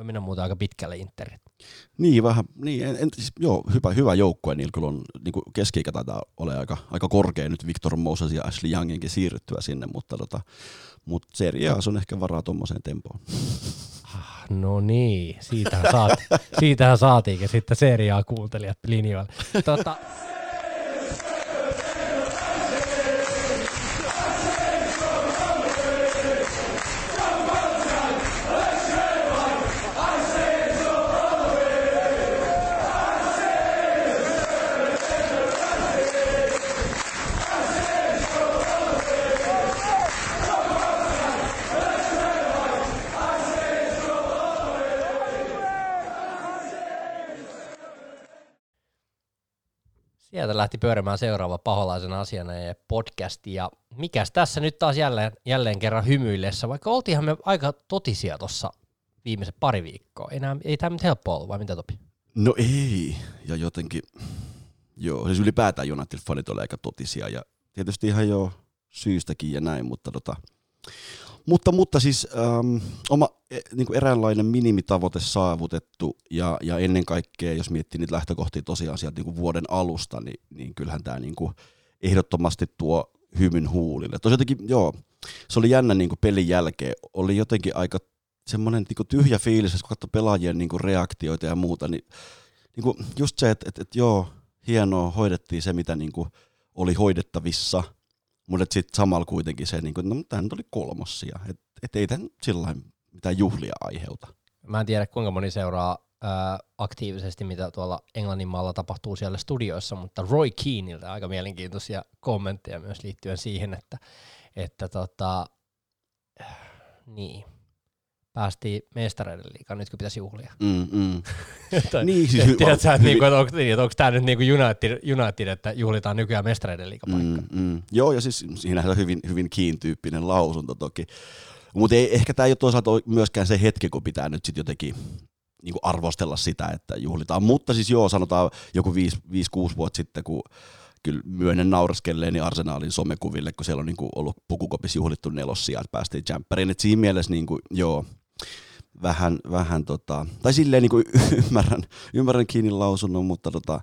Voi mennä muuten aika pitkälle Interit. Niin, vähän, niin, en, en, siis, joo, hyvä, hyvä joukkue, niillä kyllä on, niin kuin keski taitaa ole aika, aika korkea nyt Victor Moses ja Ashley Younginkin siirryttyä sinne, mutta, tota, mutta Serie A on ehkä varaa tuommoiseen tempoon. No niin, siitähän, saati, siitähän saatiinkin sitten seriaa kuuntelijat linjoilla. Tota, Sieltä lähti pyörimään seuraava paholaisen asiana ja podcasti. Ja mikäs tässä nyt taas jälleen, jälleen kerran hymyillessä, vaikka oltiinhan me aika totisia tuossa viimeiset pari viikkoa. Ei, nää, ei tämä nyt helppo ollut, vai mitä Topi? No ei, ja jotenkin, joo, siis ylipäätään United-fanit oli aika totisia, ja tietysti ihan jo syystäkin ja näin, mutta tota, mutta, mutta siis ähm, oma e, niin kuin eräänlainen minimitavoite saavutettu ja, ja ennen kaikkea, jos miettii niitä lähtökohtia tosiaan sieltä niin kuin vuoden alusta, niin, niin kyllähän tämä niin kuin ehdottomasti tuo hymyn huulille. Tosiaan jotenkin, joo, se oli jännä niin kuin pelin jälkeen, oli jotenkin aika semmoinen niin tyhjä fiilis, kun katsoi pelaajien niin kuin reaktioita ja muuta, niin, niin kuin just se, että, että, että joo, hienoa, hoidettiin se, mitä niin kuin oli hoidettavissa – mutta sitten samalla kuitenkin se, niin kuin, no tämä nyt oli kolmossia, että et ei tämän sillä mitään juhlia aiheuta. Mä en tiedä kuinka moni seuraa ää, aktiivisesti, mitä tuolla Englannin maalla tapahtuu siellä studioissa, mutta Roy Keanilta aika mielenkiintoisia kommentteja myös liittyen siihen, että, että tota, niin, päästiin mestareiden liikaan, nytkö pitäisi juhlia. Mm, mm. niin, siis hy- tiedät sä, että, niinku, että onko, niin, onko tämä nyt niinku United, United, että juhlitaan nykyään mestareiden liikapaikka? Mm, mm. Joo, ja siis siinä on hyvin, hyvin kiintyyppinen lausunto toki. Mutta ehkä tämä ei ole toisaalta myöskään se hetki, kun pitää nyt sitten jotenkin niin kuin arvostella sitä, että juhlitaan. Mutta siis joo, sanotaan joku 5-6 vuotta sitten, kun kyllä myönnän nauraskelleeni Arsenaalin somekuville, kun siellä on niin kuin ollut pukukopissa juhlittu nelossia, että päästiin jämppäriin. Et siinä mielessä niin kuin, joo, vähän, vähän tota, tai silleen niin kuin ymmärrän, ymmärrän kiinni lausunnon, mutta tota,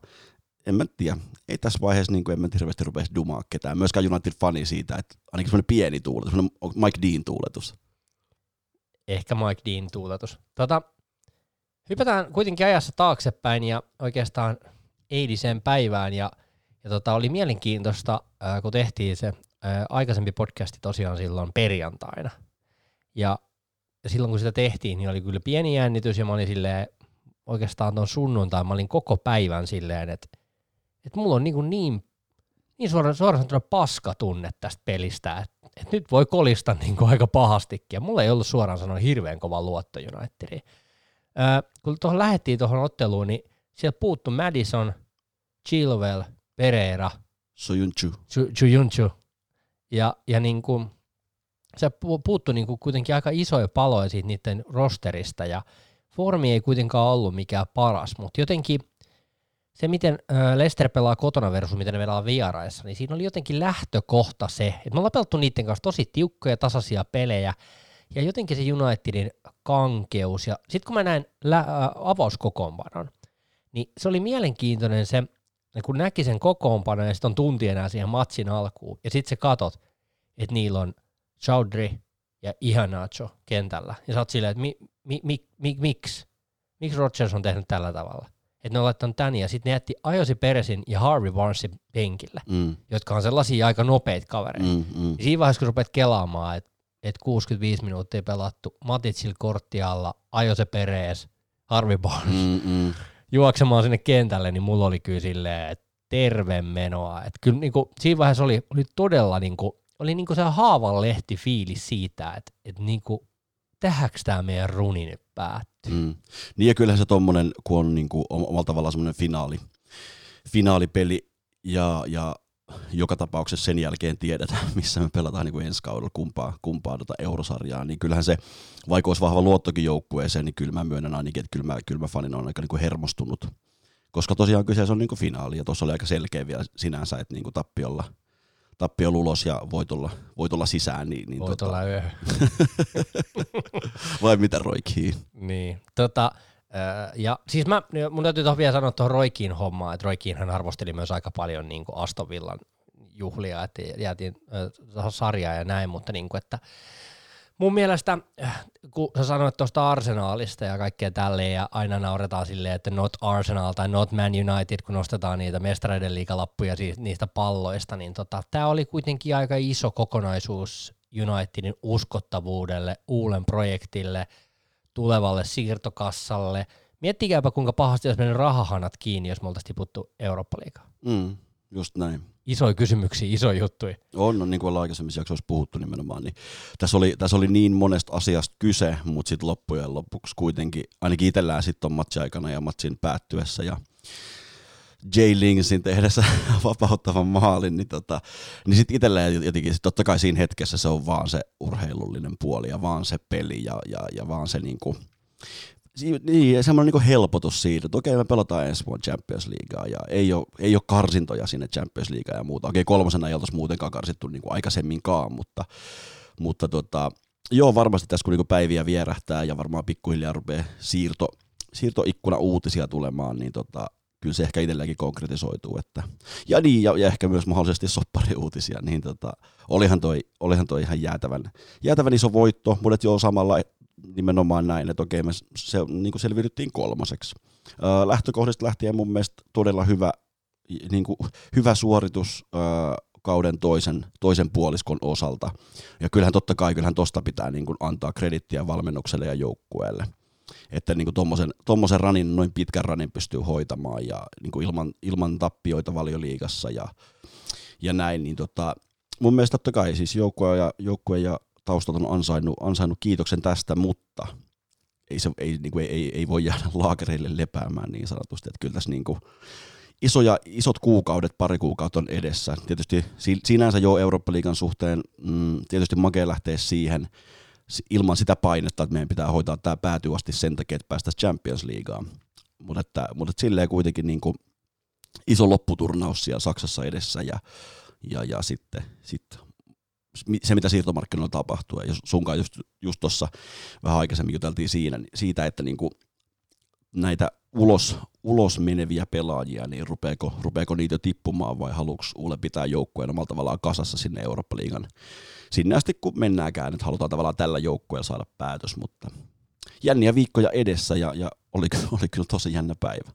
en mä tiedä, ei tässä vaiheessa niin kuin en mä hirveästi rupesi dumaa ketään, myöskään United-fani siitä, että ainakin semmoinen pieni tuuletus, semmoinen Mike Dean-tuuletus. Ehkä Mike Dean-tuuletus. Tota, hypätään kuitenkin ajassa taaksepäin ja oikeastaan eilisen päivään ja, ja tota, oli mielenkiintoista, ää, kun tehtiin se ää, aikaisempi podcasti tosiaan silloin perjantaina. Ja ja silloin kun sitä tehtiin, niin oli kyllä pieni jännitys ja mä olin silleen, oikeastaan tuon sunnuntai, mä olin koko päivän silleen, että, että mulla on niin, kuin niin, niin suoraan, suoraan sanottuna paska tunne tästä pelistä, että, että nyt voi kolista niin kuin aika pahastikin. Ja mulla ei ollut suoraan sanoen hirveän kova luotto Unitediin. Öö, kun tuohon lähdettiin tuohon otteluun, niin sieltä puuttu Madison, Chilwell, Pereira, Soyuncu. Soyuncu. Ja, ja niin kuin, se puuttu niin kuin kuitenkin aika isoja paloja siitä niiden rosterista ja formi ei kuitenkaan ollut mikään paras, mutta jotenkin se, miten Lester pelaa kotona versus miten ne pelaa vieraissa, niin siinä oli jotenkin lähtökohta se, että me ollaan pelattu niiden kanssa tosi tiukkoja, tasaisia pelejä, ja jotenkin se Unitedin kankeus, ja sitten kun mä näin lä- avauskokoonpanon, niin se oli mielenkiintoinen se, kun näki sen kokoonpanon ja sitten on tunti enää siihen matsin alkuun, ja sitten se katot, että niillä on – Chaudry ja Ihanacho kentällä. Ja sä oot silleen, että mi, mi, mi, mi, miksi? Miksi Rodgers on tehnyt tällä tavalla? Että ne on laittanut tän ja sitten ne jätti Ajosi Peresin ja Harvey Barnesin penkille, mm. jotka on sellaisia aika nopeita kavereita. Mm, mm. Ja siinä vaiheessa, kun rupeat kelaamaan, että et 65 minuuttia pelattu, Matitsil kortti alla, Ajose Perez, Harvey Barnes, mm, mm. juoksemaan sinne kentälle, niin mulla oli kyllä silleen, että terve menoa. Että kyllä niinku, siinä vaiheessa oli, oli todella niinku, oli niinku se haavanlehti fiilis siitä, että, että niinku, tähäks tämä meidän runi nyt päättyy. Mm. Niin ja kyllähän se tommonen, kun on niinku omalla tavallaan semmoinen finaali, finaalipeli ja, ja joka tapauksessa sen jälkeen tiedetään, missä me pelataan niin kuin ensi kaudella kumpaa, kumpaa tota eurosarjaa, niin kyllähän se, vaikka olisi vahva luottokin joukkueeseen, niin kyllä mä myönnän ainakin, että kyllä mä, kyllä mä fanin on aika niin kuin hermostunut. Koska tosiaan kyseessä on niin kuin finaali, ja tuossa oli aika selkeä vielä sinänsä, että niin kuin tappiolla – tappio ulos ja voitolla, voitolla sisään. Niin, niin voitolla tota... yö. Vai mitä roikii? Niin, tota, ja siis mä, mun täytyy tuohon vielä sanoa tuohon Roikiin hommaan, että Roikiin hän arvosteli myös aika paljon niin Aston Villan juhlia, että jäätiin äh, sarjaa ja näin, mutta niin kuin, että mun mielestä, äh, kun sä sanoit tuosta Arsenaalista ja kaikkea tälleen, ja aina nauretaan silleen, että not Arsenal tai not Man United, kun nostetaan niitä mestareiden liikalappuja niistä palloista, niin tota, tämä oli kuitenkin aika iso kokonaisuus Unitedin uskottavuudelle, uuden projektille, tulevalle siirtokassalle. Miettikääpä, kuinka pahasti olisi mennyt rahahanat kiinni, jos me oltaisiin tiputtu Eurooppa-liigaan. Mm, just näin isoja kysymyksiä, isoja juttuja. On, no, niin kuin ollaan aikaisemmissa jaksoissa puhuttu nimenomaan, niin tässä oli, tässä oli niin monesta asiasta kyse, mutta sitten loppujen lopuksi kuitenkin, ainakin itsellään sitten on matsi aikana ja matsin päättyessä ja Jay Lingsin tehdessä vapauttavan maalin, niin, tota, niin sitten itsellään jotenkin, sit totta kai siinä hetkessä se on vaan se urheilullinen puoli ja vaan se peli ja, ja, ja vaan se niinku, niin, semmoinen niin helpotus siitä, että okei me pelataan ensi vuonna Champions Leaguea ja ei ole, ei ole karsintoja sinne Champions Leaguea ja muuta. Okei kolmosena ei oltaisi muutenkaan karsittu niin kuin aikaisemminkaan, mutta, mutta tota, joo varmasti tässä kun niin päiviä vierähtää ja varmaan pikkuhiljaa rupeaa siirto, siirtoikkuna uutisia tulemaan, niin tota, kyllä se ehkä itselläänkin konkretisoituu. Että, ja niin, ja, ja, ehkä myös mahdollisesti soppariuutisia, niin tota, olihan, toi, olihan toi ihan jäätävän, jäätävän iso voitto, mutta joo samalla nimenomaan näin, että okei me se, niin kuin selviydyttiin kolmaseksi. Öö, lähtökohdista lähtien mun mielestä todella hyvä, niin kuin, hyvä suoritus kauden toisen, toisen puoliskon osalta. Ja kyllähän totta kai, kyllähän tosta pitää niin kuin antaa kredittiä valmennukselle ja joukkueelle. Että niin tommosen, tommosen ranin, noin pitkän ranin pystyy hoitamaan ja niin kuin ilman, ilman tappioita valioliigassa ja, ja näin, niin tota, mun mielestä totta kai siis joukkue ja, joukkue ja taustat on ansainnut, ansainnut kiitoksen tästä, mutta ei, se, ei, niin kuin, ei, ei voi jäädä laakereille lepäämään niin sanotusti, että kyllä tässä niin kuin, isoja, isot kuukaudet, pari kuukautta on edessä. Tietysti sinänsä jo Eurooppa-liigan suhteen, mm, tietysti makea lähteä siihen ilman sitä painetta, että meidän pitää hoitaa tämä päätyy asti sen takia, että päästäisiin Champions Leagueaan. Mutta, että, mutta että silleen kuitenkin niin kuin iso lopputurnaus siellä Saksassa edessä ja, ja, ja sitten, sitten se, mitä siirtomarkkinoilla tapahtuu. Ja sunkaan just, just tuossa vähän aikaisemmin juteltiin siinä, siitä, että niinku näitä ulos, ulos meneviä pelaajia, niin rupeeko, rupeeko niitä tippumaan vai haluuko Ule pitää joukkueen omalla tavallaan kasassa sinne Eurooppa-liigan sinne asti, kun mennäänkään, että halutaan tavallaan tällä joukkueella saada päätös, mutta jänniä viikkoja edessä ja, ja oli, oli kyllä tosi jännä päivä.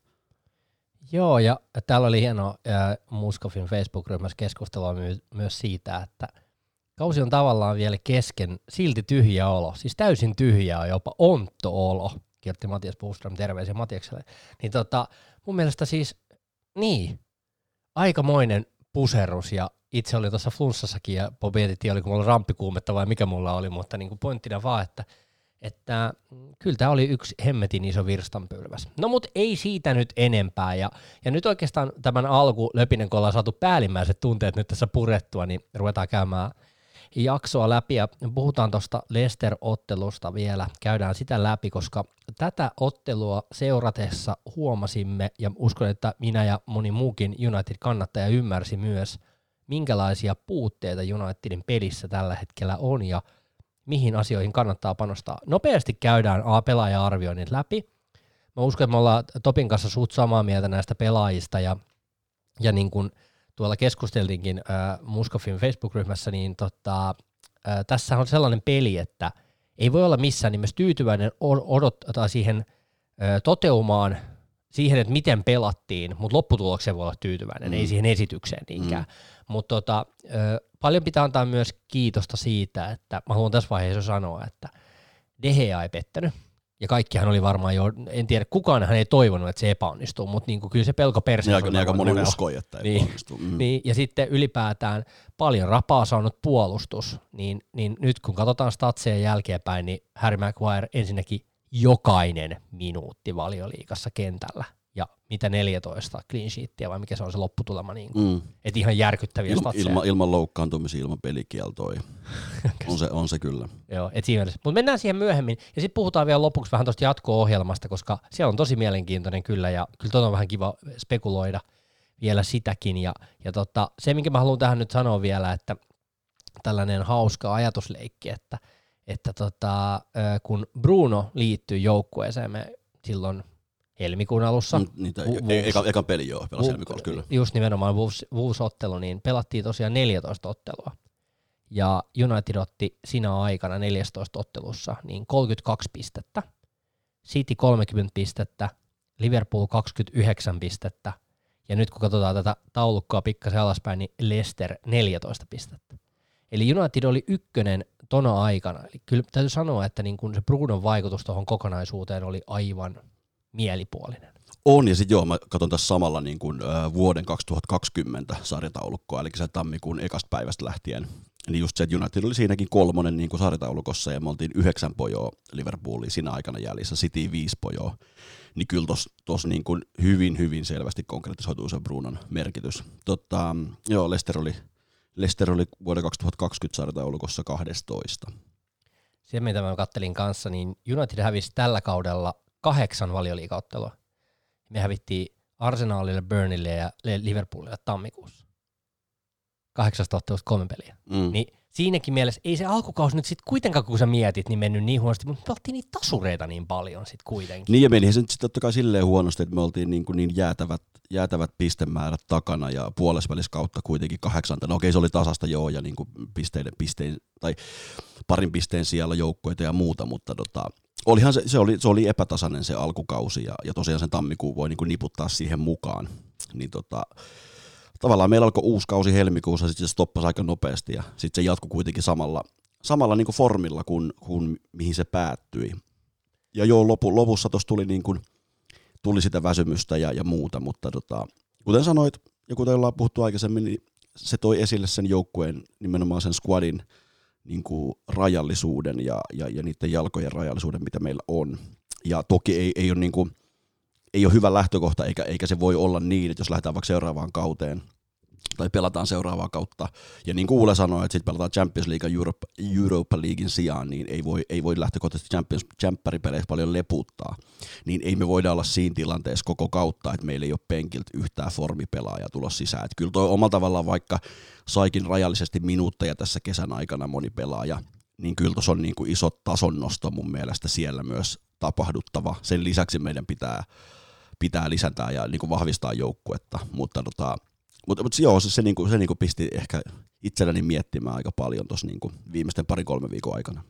Joo, ja täällä oli hieno äh, Muskofin Facebook-ryhmässä keskustelua my- myös siitä, että – kausi on tavallaan vielä kesken, silti tyhjä olo, siis täysin tyhjä on jopa ontto-olo, kirjoitti Matias Puustrom, terveisiä Matiakselle. Niin tota, mun mielestä siis, niin, aikamoinen puserus. Ja itse oli tuossa flunssassakin ja mietittiin, oliko mulla ramppikuumetta vai mikä mulla oli, mutta niin kuin pointtina vaan, että, että kyllä tämä oli yksi hemmetin iso virstanpylväs. No mutta ei siitä nyt enempää. Ja, ja nyt oikeastaan tämän alku löpinen, kun ollaan saatu päällimmäiset tunteet nyt tässä purettua, niin ruvetaan käymään jaksoa läpi ja puhutaan tuosta Leicester-ottelusta vielä, käydään sitä läpi, koska tätä ottelua seuratessa huomasimme ja uskon, että minä ja moni muukin United-kannattaja ymmärsi myös, minkälaisia puutteita Unitedin pelissä tällä hetkellä on ja mihin asioihin kannattaa panostaa. Nopeasti käydään A-pelaaja-arvioinnit läpi. Mä uskon, että me ollaan Topin kanssa suht samaa mieltä näistä pelaajista ja, ja niin kuin – tuolla keskusteltiinkin äh, Muskofin Facebook-ryhmässä, niin tota, äh, tässä on sellainen peli, että ei voi olla missään nimessä tyytyväinen odottaa siihen äh, toteumaan, siihen, että miten pelattiin, mutta lopputulokseen voi olla tyytyväinen, mm. ei siihen esitykseen niinkään. Mm. Mutta tota, äh, paljon pitää antaa myös kiitosta siitä, että mä haluan tässä vaiheessa sanoa, että Dehea ei pettänyt ja kaikkihan oli varmaan jo, en tiedä, kukaan hän ei toivonut, että se epäonnistuu, mutta niin kuin kyllä se pelko perseessä niin, aika, niin aika moni uskoi, että ei niin, mm. niin, ja sitten ylipäätään paljon rapaa saanut puolustus, niin, niin nyt kun katsotaan statseja jälkeenpäin, niin Harry Maguire ensinnäkin jokainen minuutti valioliikassa kentällä ja mitä 14 clean sheetia vai mikä se on se lopputulema. Niin mm. Että ihan järkyttäviä Ilma, ilma, ilman loukkaantumisia, ilman pelikieltoja. on, se, on se kyllä. Joo, et siinä Mutta mennään siihen myöhemmin. Ja sitten puhutaan vielä lopuksi vähän tuosta jatko-ohjelmasta, koska siellä on tosi mielenkiintoinen kyllä ja kyllä tuota on vähän kiva spekuloida. vielä sitäkin. Ja, ja tota, se, minkä mä haluan tähän nyt sanoa vielä, että tällainen hauska ajatusleikki, että, että tota, kun Bruno liittyi joukkueeseen, me silloin helmikuun alussa. Mm, niitä, Wolves, e- eka, eka peli joo, pelasi helmikuussa kyllä. Just nimenomaan Wolves-ottelu, niin pelattiin tosiaan 14 ottelua. Ja United otti sinä aikana 14 ottelussa niin 32 pistettä, City 30 pistettä, Liverpool 29 pistettä, ja nyt kun katsotaan tätä taulukkoa pikkasen alaspäin, niin Leicester 14 pistettä. Eli United oli ykkönen tona aikana. Eli kyllä täytyy sanoa, että niin kun se Brunon vaikutus tuohon kokonaisuuteen oli aivan mielipuolinen. On, ja sitten joo, mä katson tässä samalla niin kuin, äh, vuoden 2020 sarjataulukkoa, eli se tammikuun ekasta päivästä lähtien. Niin just se, että United oli siinäkin kolmonen niin kuin sarjataulukossa, ja me oltiin yhdeksän pojoa Liverpooliin siinä aikana jäljessä, City viisi pojoa. Niin kyllä tuossa niin kuin hyvin, hyvin selvästi konkretisoituu se Brunon merkitys. Totta, joo, Leicester oli, Leicester oli vuoden 2020 sarjataulukossa 12. Se, mitä mä kattelin kanssa, niin United hävisi tällä kaudella kahdeksan valioliikauttelua. Me hävittiin Arsenalille, Burnille ja Liverpoolille tammikuussa. Kahdeksasta ottelusta kolme peliä. Mm. Niin siinäkin mielessä ei se alkukausi nyt sitten kuitenkaan, kun sä mietit, niin mennyt niin huonosti, mutta me oltiin niitä tasureita niin paljon sitten kuitenkin. Niin ja meni se nyt sitten totta kai silleen huonosti, että me oltiin niin, kuin niin jäätävät, jäätävät pistemäärät takana ja puolesvälis kautta kuitenkin kahdeksanta. No okei, se oli tasasta joo ja niin kuin pisteiden, pisteen, tai parin pisteen siellä joukkoita ja muuta, mutta tota, olihan se, se, oli, se oli epätasainen se alkukausi ja, ja tosiaan sen tammikuun voi niin kuin niputtaa siihen mukaan. Niin tota, tavallaan meillä alkoi uusi kausi helmikuussa, sitten se stoppasi aika nopeasti ja sitten se jatkui kuitenkin samalla, samalla niin kuin formilla kuin, kuin mihin se päättyi. Ja joo, lopu, lopussa tuossa tuli, niin kuin, tuli sitä väsymystä ja, ja muuta, mutta tota, kuten sanoit, ja kuten ollaan puhuttu aikaisemmin, niin se toi esille sen joukkueen, nimenomaan sen squadin niin kuin rajallisuuden ja, ja, ja niiden jalkojen rajallisuuden, mitä meillä on. Ja toki ei, ei ole niin kuin, ei ole hyvä lähtökohta, eikä, eikä se voi olla niin, että jos lähdetään vaikka seuraavaan kauteen, tai pelataan seuraavaa kautta. Ja niin kuin Uule sanoi, että sitten pelataan Champions League Europe, Europa Leaguein sijaan, niin ei voi, ei voi lähtökohtaisesti Champions Champparipeleissä paljon leputtaa. Niin ei me voida olla siinä tilanteessa koko kautta, että meillä ei ole penkiltä yhtään formipelaajaa tulossa sisään. Että kyllä toi omalla tavallaan vaikka saikin rajallisesti minuutteja tässä kesän aikana moni pelaaja, niin kyllä tuossa on niin kuin iso tason nosto mun mielestä siellä myös tapahduttava. Sen lisäksi meidän pitää, pitää lisätä ja niin kuin vahvistaa joukkuetta, mutta tota, mutta mut joo, se, se, niinku, se niinku pisti ehkä itselläni miettimään aika paljon tuossa niinku viimeisten pari-kolme viikon aikana.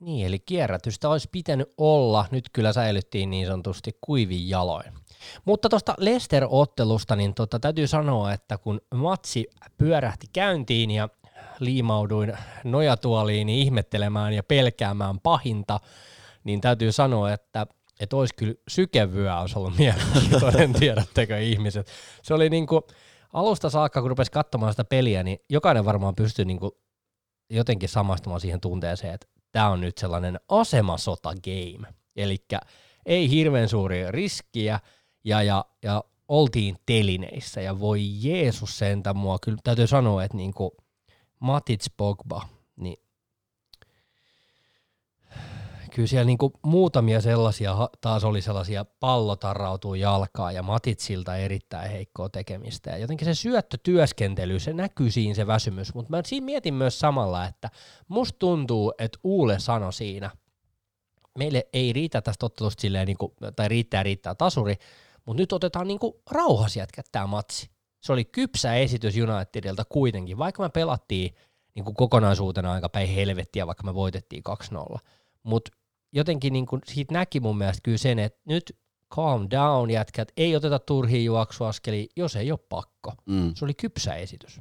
Niin, eli kierrätystä olisi pitänyt olla, nyt kyllä säilyttiin niin sanotusti kuivin jaloin. Mutta tuosta Lester-ottelusta, niin tota, täytyy sanoa, että kun matsi pyörähti käyntiin ja liimauduin nojatuoliin ihmettelemään ja pelkäämään pahinta, niin täytyy sanoa, että että olisi kyllä sykevyä olisi ollut mielenkiintoinen, tiedättekö ihmiset. Se oli niinku, alusta saakka, kun rupesi katsomaan sitä peliä, niin jokainen varmaan pystyy niinku jotenkin samastumaan siihen tunteeseen, että tämä on nyt sellainen asemasota game. Eli ei hirveän suuria riskiä ja, ja, ja oltiin telineissä ja voi Jeesus sentä mua. Kyllä täytyy sanoa, että niinku Matic Pogba, niin kyllä siellä niinku muutamia sellaisia taas oli sellaisia pallotarrautuu jalkaa ja Matitsilta erittäin heikkoa tekemistä. Ja jotenkin se syöttötyöskentely, se näkyy siinä se väsymys, mutta mä siinä mietin myös samalla, että musta tuntuu, että Uule sanoi siinä, meille ei riitä tästä ottelusta silleen, niinku, tai riittää riittää tasuri, mutta nyt otetaan niinku rauhas jätkät tämä matsi. Se oli kypsä esitys Unitedilta kuitenkin, vaikka me pelattiin niinku kokonaisuutena aika päin helvettiä, vaikka me voitettiin 2-0. Mutta jotenkin niin kuin siitä näki mun mielestä kyllä sen, että nyt calm down jätkät, ei oteta turhia juoksuaskeli, jos ei ole pakko. Mm. Se oli kypsä esitys.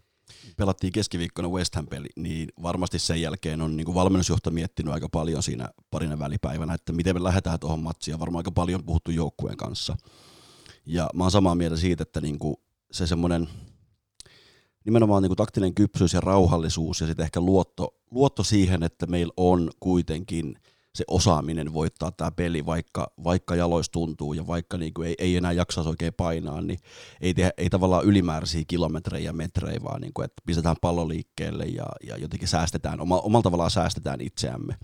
Pelattiin keskiviikkona West Ham-peli, niin varmasti sen jälkeen on niin kuin valmennusjohto miettinyt aika paljon siinä parina välipäivänä, että miten me lähdetään tuohon matsiin, ja varmaan aika paljon puhuttu joukkueen kanssa. Ja mä oon samaa mieltä siitä, että niin kuin se semmoinen nimenomaan niin kuin taktinen kypsyys ja rauhallisuus ja sitten ehkä luotto, luotto siihen, että meillä on kuitenkin – se osaaminen voittaa tämä peli, vaikka, vaikka jalois tuntuu ja vaikka niin kuin ei, ei enää jaksaisi oikein painaa, niin ei, tehdä, ei tavallaan ylimääräisiä kilometrejä ja metrejä, vaan niin kuin, että pistetään pallo liikkeelle ja, ja jotenkin säästetään, oma, omalla tavallaan säästetään itseämme.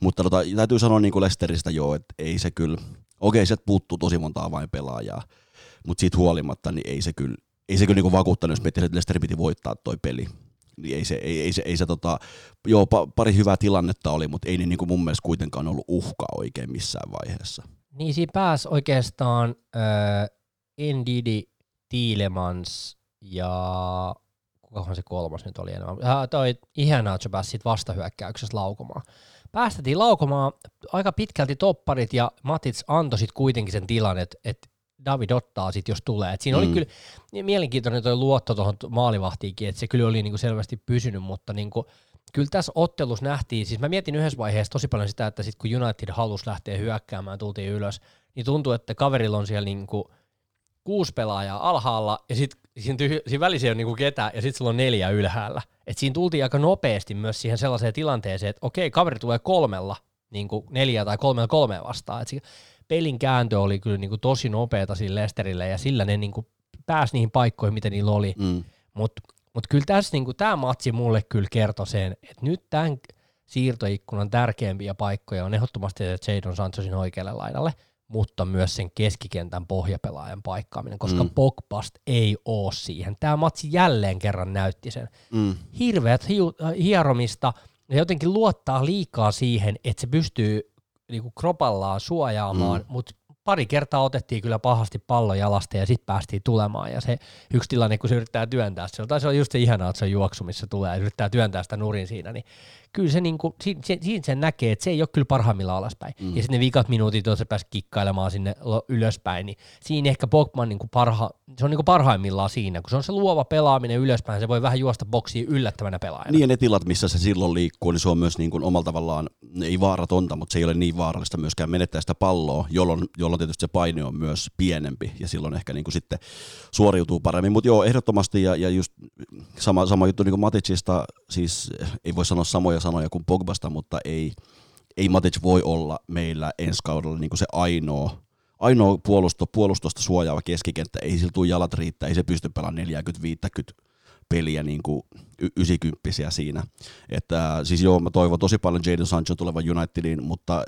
Mutta tota, täytyy sanoa niin kuin Lesteristä joo, että ei se kyllä, okei, sieltä puuttuu tosi monta avainpelaajaa, mutta siitä huolimatta niin ei se kyllä, ei se kyllä niinku vakuuttanut, jos miettii, että Leicester piti voittaa toi peli. Niin ei se, ei, ei se, ei se tota, joo, pa, pari hyvää tilannetta oli, mutta ei ne niinku mun mielestä kuitenkaan ollut uhka oikein missään vaiheessa. Niin siinä pääsi oikeastaan äh, Ndidi, Tiilemans ja kukahan se kolmas nyt oli enemmän. Äh, toi Iheanacho pääsi sitten vastahyökkäyksessä laukomaan. Päästettiin laukomaan aika pitkälti topparit ja Matits antoi sitten kuitenkin sen tilan, että et David ottaa sitten, jos tulee. Et siinä mm. oli kyllä mielenkiintoinen tuo luotto tuohon maalivahtiinkin, että se kyllä oli niinku selvästi pysynyt, mutta niinku, kyllä tässä ottelussa nähtiin, siis mä mietin yhdessä vaiheessa tosi paljon sitä, että sitten kun United halusi lähteä hyökkäämään, tultiin ylös, niin tuntuu, että kaverilla on siellä niinku kuusi pelaajaa alhaalla ja sitten siinä, tyh- siinä välissä ei ole niinku ketään ja sitten sulla on neljä ylhäällä. Et siinä tultiin aika nopeasti myös siihen sellaiseen tilanteeseen, että okei, kaveri tulee kolmella, niin kuin neljä tai kolmella kolmea vastaan. Et pelin kääntö oli kyllä niinku tosi nopeata sille Lesterille ja sillä ne niinku pääsi niihin paikkoihin, mitä niillä oli. Mm. Mutta mut kyllä tässä niinku, tämä matsi mulle kyllä kertoi sen, että nyt tämän siirtoikkunan tärkeimpiä paikkoja on ehdottomasti Jadon Sanchosin oikealle laidalle – mutta myös sen keskikentän pohjapelaajan paikkaaminen, koska mm. Pogbast ei ole siihen. Tämä matsi jälleen kerran näytti sen. Mm. Hirveät hi- äh, hieromista ja jotenkin luottaa liikaa siihen, että se pystyy niinku kropallaan suojaamaan, mm. mutta pari kertaa otettiin kyllä pahasti pallon jalasta ja sitten päästiin tulemaan. Ja se yksi tilanne, kun se yrittää työntää, se on, tai se on just se ihanaa, että se on juoksu, missä tulee ja yrittää työntää sitä nurin siinä, niin kyllä se, niinku, siinä, siinä sen näkee, että se ei ole kyllä parhaimmillaan alaspäin. Mm. Ja sitten ne vikat minuutit, jos se pääsi kikkailemaan sinne ylöspäin, niin siinä ehkä Bogman niinku parha, se on niinku parhaimmillaan siinä, kun se on se luova pelaaminen ylöspäin, se voi vähän juosta boksiin yllättävänä pelaajana. Niin ja ne tilat, missä se silloin liikkuu, niin se on myös niinku omalla tavallaan, ei vaaratonta, mutta se ei ole niin vaarallista myöskään menettää sitä palloa, jolloin, jolloin tietysti se paine on myös pienempi ja silloin ehkä niinku sitten suoriutuu paremmin. Mutta joo, ehdottomasti ja, ja just sama, sama juttu niin kuin Maticista, siis ei voi sanoa samoja sanoja kuin Pogbasta, mutta ei, ei Matic voi olla meillä ensi kaudella niin kuin se ainoa, ainoa puolusto, puolustosta suojaava keskikenttä. Ei sillä tule jalat riittää, ei se pysty pelaamaan 40-50 peliä niin kuin 90 siinä. Että, siis joo, mä toivon tosi paljon Jadon Sancho tulevan Unitediin, mutta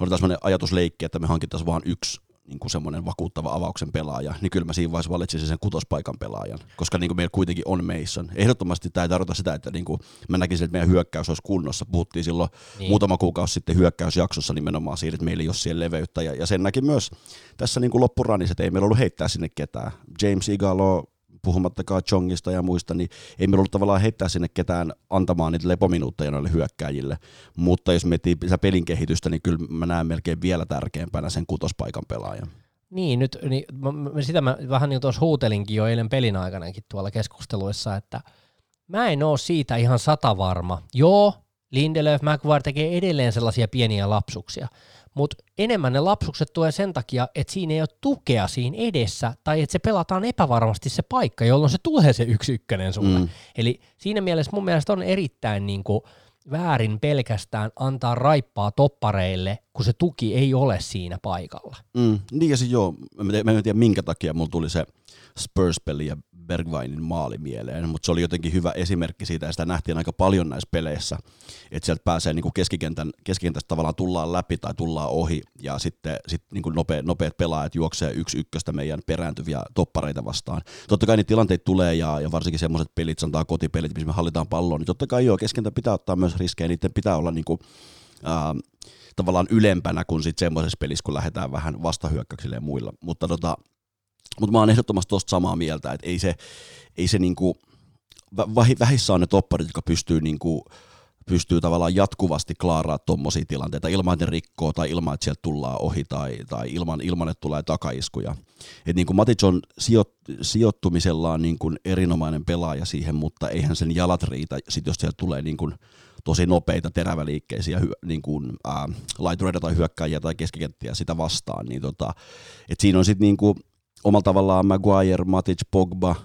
on sellainen ajatusleikki, että me hankittaisiin vain yksi niin kuin semmoinen vakuuttava avauksen pelaaja, niin kyllä mä siinä vaiheessa valitsisin sen kutospaikan pelaajan, koska niin kuin meillä kuitenkin on Mason. Ehdottomasti tämä ei tarkoita sitä, että niin kuin mä näkisin, että meidän hyökkäys olisi kunnossa. Puhuttiin silloin niin. muutama kuukausi sitten hyökkäysjaksossa nimenomaan siitä, että meillä ei ole siellä leveyttä, ja, ja sen näki myös tässä niin kuin loppuranissa, että ei meillä ollut heittää sinne ketään. James Igalo puhumattakaan Chongista ja muista, niin ei meillä ollut tavallaan heittää sinne ketään antamaan niitä lepominuutteja noille hyökkäjille. Mutta jos miettii pelin kehitystä, niin kyllä mä näen melkein vielä tärkeämpänä sen kutospaikan pelaajan. Niin, nyt niin, mä, sitä mä vähän niin tuossa huutelinkin jo eilen pelin aikanakin tuolla keskusteluissa, että mä en oo siitä ihan sata varma. Joo, Lindelöf, McGuire tekee edelleen sellaisia pieniä lapsuksia, mutta enemmän ne lapsukset tulee sen takia, että siinä ei ole tukea siinä edessä, tai että se pelataan epävarmasti se paikka, jolloin se tulee se yksi ykkönen sulle. Mm. Eli siinä mielessä mun mielestä on erittäin niin kuin väärin pelkästään antaa raippaa toppareille, kun se tuki ei ole siinä paikalla. Mm. Niin ja se joo, mä en tiedä minkä takia mulla tuli se Spurs-peli ja Bergwinin maali mieleen, mutta se oli jotenkin hyvä esimerkki siitä, ja sitä nähtiin aika paljon näissä peleissä, että sieltä pääsee niin keskikentän, keskikentästä tavallaan tullaan läpi tai tullaan ohi, ja sitten sit niin kuin nopea, nopeat pelaajat juoksee yksi ykköstä meidän perääntyviä toppareita vastaan. Totta kai niitä tilanteita tulee, ja, ja varsinkin semmoiset pelit, sanotaan kotipelit, missä me hallitaan palloa, niin totta kai joo, keskentä pitää ottaa myös riskejä, niiden pitää olla niin kuin, ää, tavallaan ylempänä kuin sitten semmoisessa pelissä, kun lähdetään vähän vastahyökkäyksille ja muilla. Mutta tota, mutta mä oon ehdottomasti tuosta samaa mieltä, että ei se, ei se niinku, vähissä on ne topparit, jotka pystyy niinku, pystyy tavallaan jatkuvasti klaaraa tuommoisia tilanteita ilman, että ne rikkoo tai ilman, että sieltä tullaan ohi tai, tai ilman, ilman, että tulee takaiskuja. Et niin kuin Matic on sijo, sijoittumisellaan niin kuin erinomainen pelaaja siihen, mutta eihän sen jalat riitä, sit jos sieltä tulee niin kuin tosi nopeita teräväliikkeisiä niin kuin, ää, laitureita tai hyökkäjiä tai keskikenttiä sitä vastaan. Niin tota, et siinä on sitten niin omalla tavallaan Maguire, Matic, Pogba,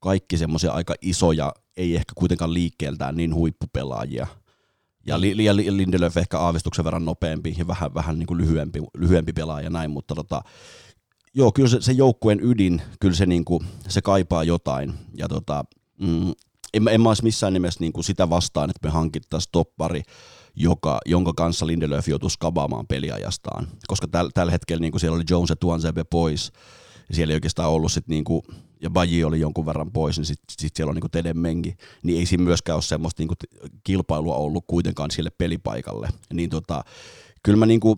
kaikki semmoisia aika isoja, ei ehkä kuitenkaan liikkeeltään niin huippupelaajia. Ja, ja Lindelöf ehkä aavistuksen verran nopeampi ja vähän, vähän niin kuin lyhyempi, lyhyempi pelaaja näin, mutta tota, joo, kyllä se, se joukkueen ydin, kyllä se, niin kuin, se kaipaa jotain. Ja tota, mm, en, en mä olisi missään nimessä niin kuin sitä vastaan, että me hankittaisiin toppari, joka, jonka kanssa Lindelöf joutuisi kabaamaan peliajastaan. Koska täl, tällä hetkellä niin kuin siellä oli Jones ja Tuansebe pois, ja siellä ei oikeastaan ollut sit niinku, ja Baji oli jonkun verran pois, niin sitten sit siellä on niinku Teden Mengi, niin ei siinä myöskään ole semmoista niinku kilpailua ollut kuitenkaan sille pelipaikalle. Niin tota, kyllä mä niinku,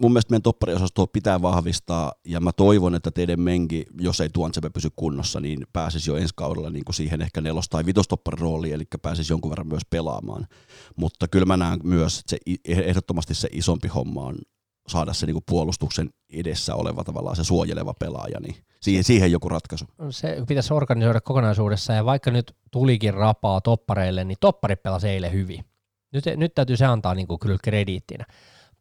mun mielestä meidän toppariosastoa pitää vahvistaa, ja mä toivon, että teidän menki, jos ei Tuantsebe pysy kunnossa, niin pääsisi jo ensi kaudella niin siihen ehkä nelos- tai vitostopparin rooliin, eli pääsisi jonkun verran myös pelaamaan. Mutta kyllä mä näen myös, että se, ehdottomasti se isompi homma on saada se niin kuin puolustuksen edessä oleva tavallaan se suojeleva pelaaja, niin siihen, siihen joku ratkaisu. Se pitäisi organisoida kokonaisuudessa, ja vaikka nyt tulikin rapaa toppareille, niin toppari pelasi eilen hyvin. Nyt, nyt täytyy se antaa niin kuin kyllä krediittinä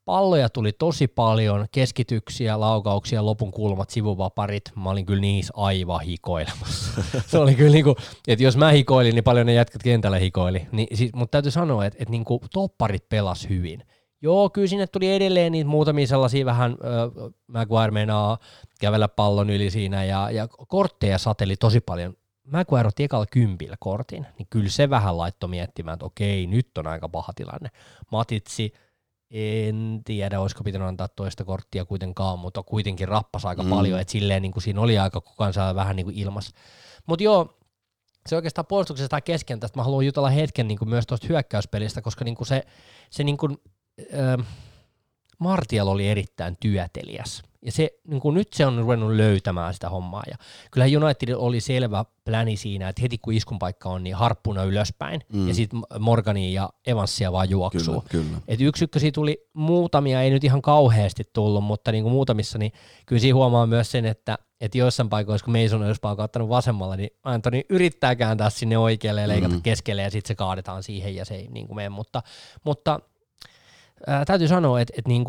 palloja tuli tosi paljon, keskityksiä, laukauksia, lopun kulmat, sivuvaparit. Mä olin kyllä niissä aivan hikoilemassa. se oli kyllä niinku, että jos mä hikoilin, niin paljon ne jätkät kentällä hikoili. Niin, siis, mutta täytyy sanoa, että, että niinku topparit pelas hyvin. Joo, kyllä sinne tuli edelleen niitä muutamia sellaisia vähän, äh, Maguire meinaa kävellä pallon yli siinä ja, ja kortteja sateli tosi paljon. Maguire otti ekalla kympillä kortin, niin kyllä se vähän laittoi miettimään, että okei, nyt on aika paha tilanne. Matitsi, en tiedä, olisiko pitänyt antaa toista korttia kuitenkaan, mutta kuitenkin rappas aika mm. paljon, että silleen niin kuin siinä oli aika kukaan saa vähän niin kuin ilmas. Mutta joo, se oikeastaan puolustuksesta tai kesken tästä mä haluan jutella hetken niin kuin myös tuosta hyökkäyspelistä, koska niin kuin se, se niin kuin, äh, Martial oli erittäin työteliäs. Ja se, niin kuin nyt se on ruvennut löytämään sitä hommaa. Ja kyllähän United oli selvä pläni siinä, että heti kun iskun paikka on, niin harppuna ylöspäin. Mm. Ja sitten Morgania ja Evansia vaan juoksuu. Kyllä, kyllä. Et yksi ykkösiä tuli muutamia, ei nyt ihan kauheasti tullut, mutta niin kuin muutamissa, niin kyllä siinä huomaa myös sen, että että joissain paikoissa, kun Mason olisi ottanut vasemmalla, niin Antoni yrittää kääntää sinne oikealle ja leikata mm. keskelle, ja sitten se kaadetaan siihen, ja se ei niin kuin mene. Mutta, mutta täytyy sanoa, että, että niin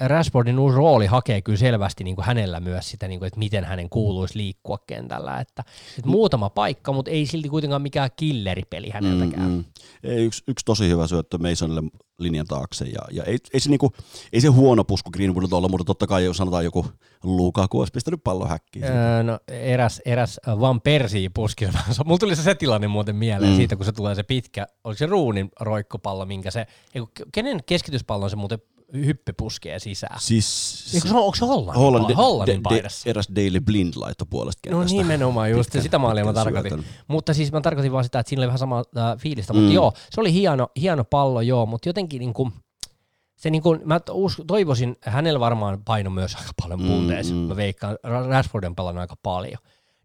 Rashfordin uusi rooli hakee kyllä selvästi niin kuin hänellä myös sitä, niin kuin, että miten hänen kuuluisi liikkua kentällä. Että, että muutama paikka, mutta ei silti kuitenkaan mikään killeripeli häneltäkään. Mm, mm. Ei, yksi, yksi tosi hyvä syöttö Masonille linjan taakse. Ja, ja ei, ei, se niinku, ei se huono pusku Greenwoodilta olla, mutta totta kai jos sanotaan joku Lukaku olisi pistänyt pallon häkkiin. Öö, no eräs, eräs Van Persi puski. Mulla tuli se, se tilanne muuten mieleen mm. siitä, kun se tulee se pitkä, oliko se ruunin roikkopallo, minkä se, kenen keskityspallo se muuten hyppe puskee sisään. Siis... Eikö se, onko se Hollannin, Hollannin, Hollannin de, de, eräs Daily Blind laitto puolesta kentästä. No nimenomaan just, pitkä, sitä maalia mä tarkoitin. Syötön. Mutta siis mä tarkoitin vaan sitä, että siinä oli vähän sama äh, fiilistä, mm. mutta joo, se oli hieno, hieno pallo joo, mutta jotenkin niinku, se niinku, mä us, toivoisin, hänellä varmaan paino myös aika paljon puuteessa. Mm, mm. Mä veikkaan, Rashford on pelannut aika paljon.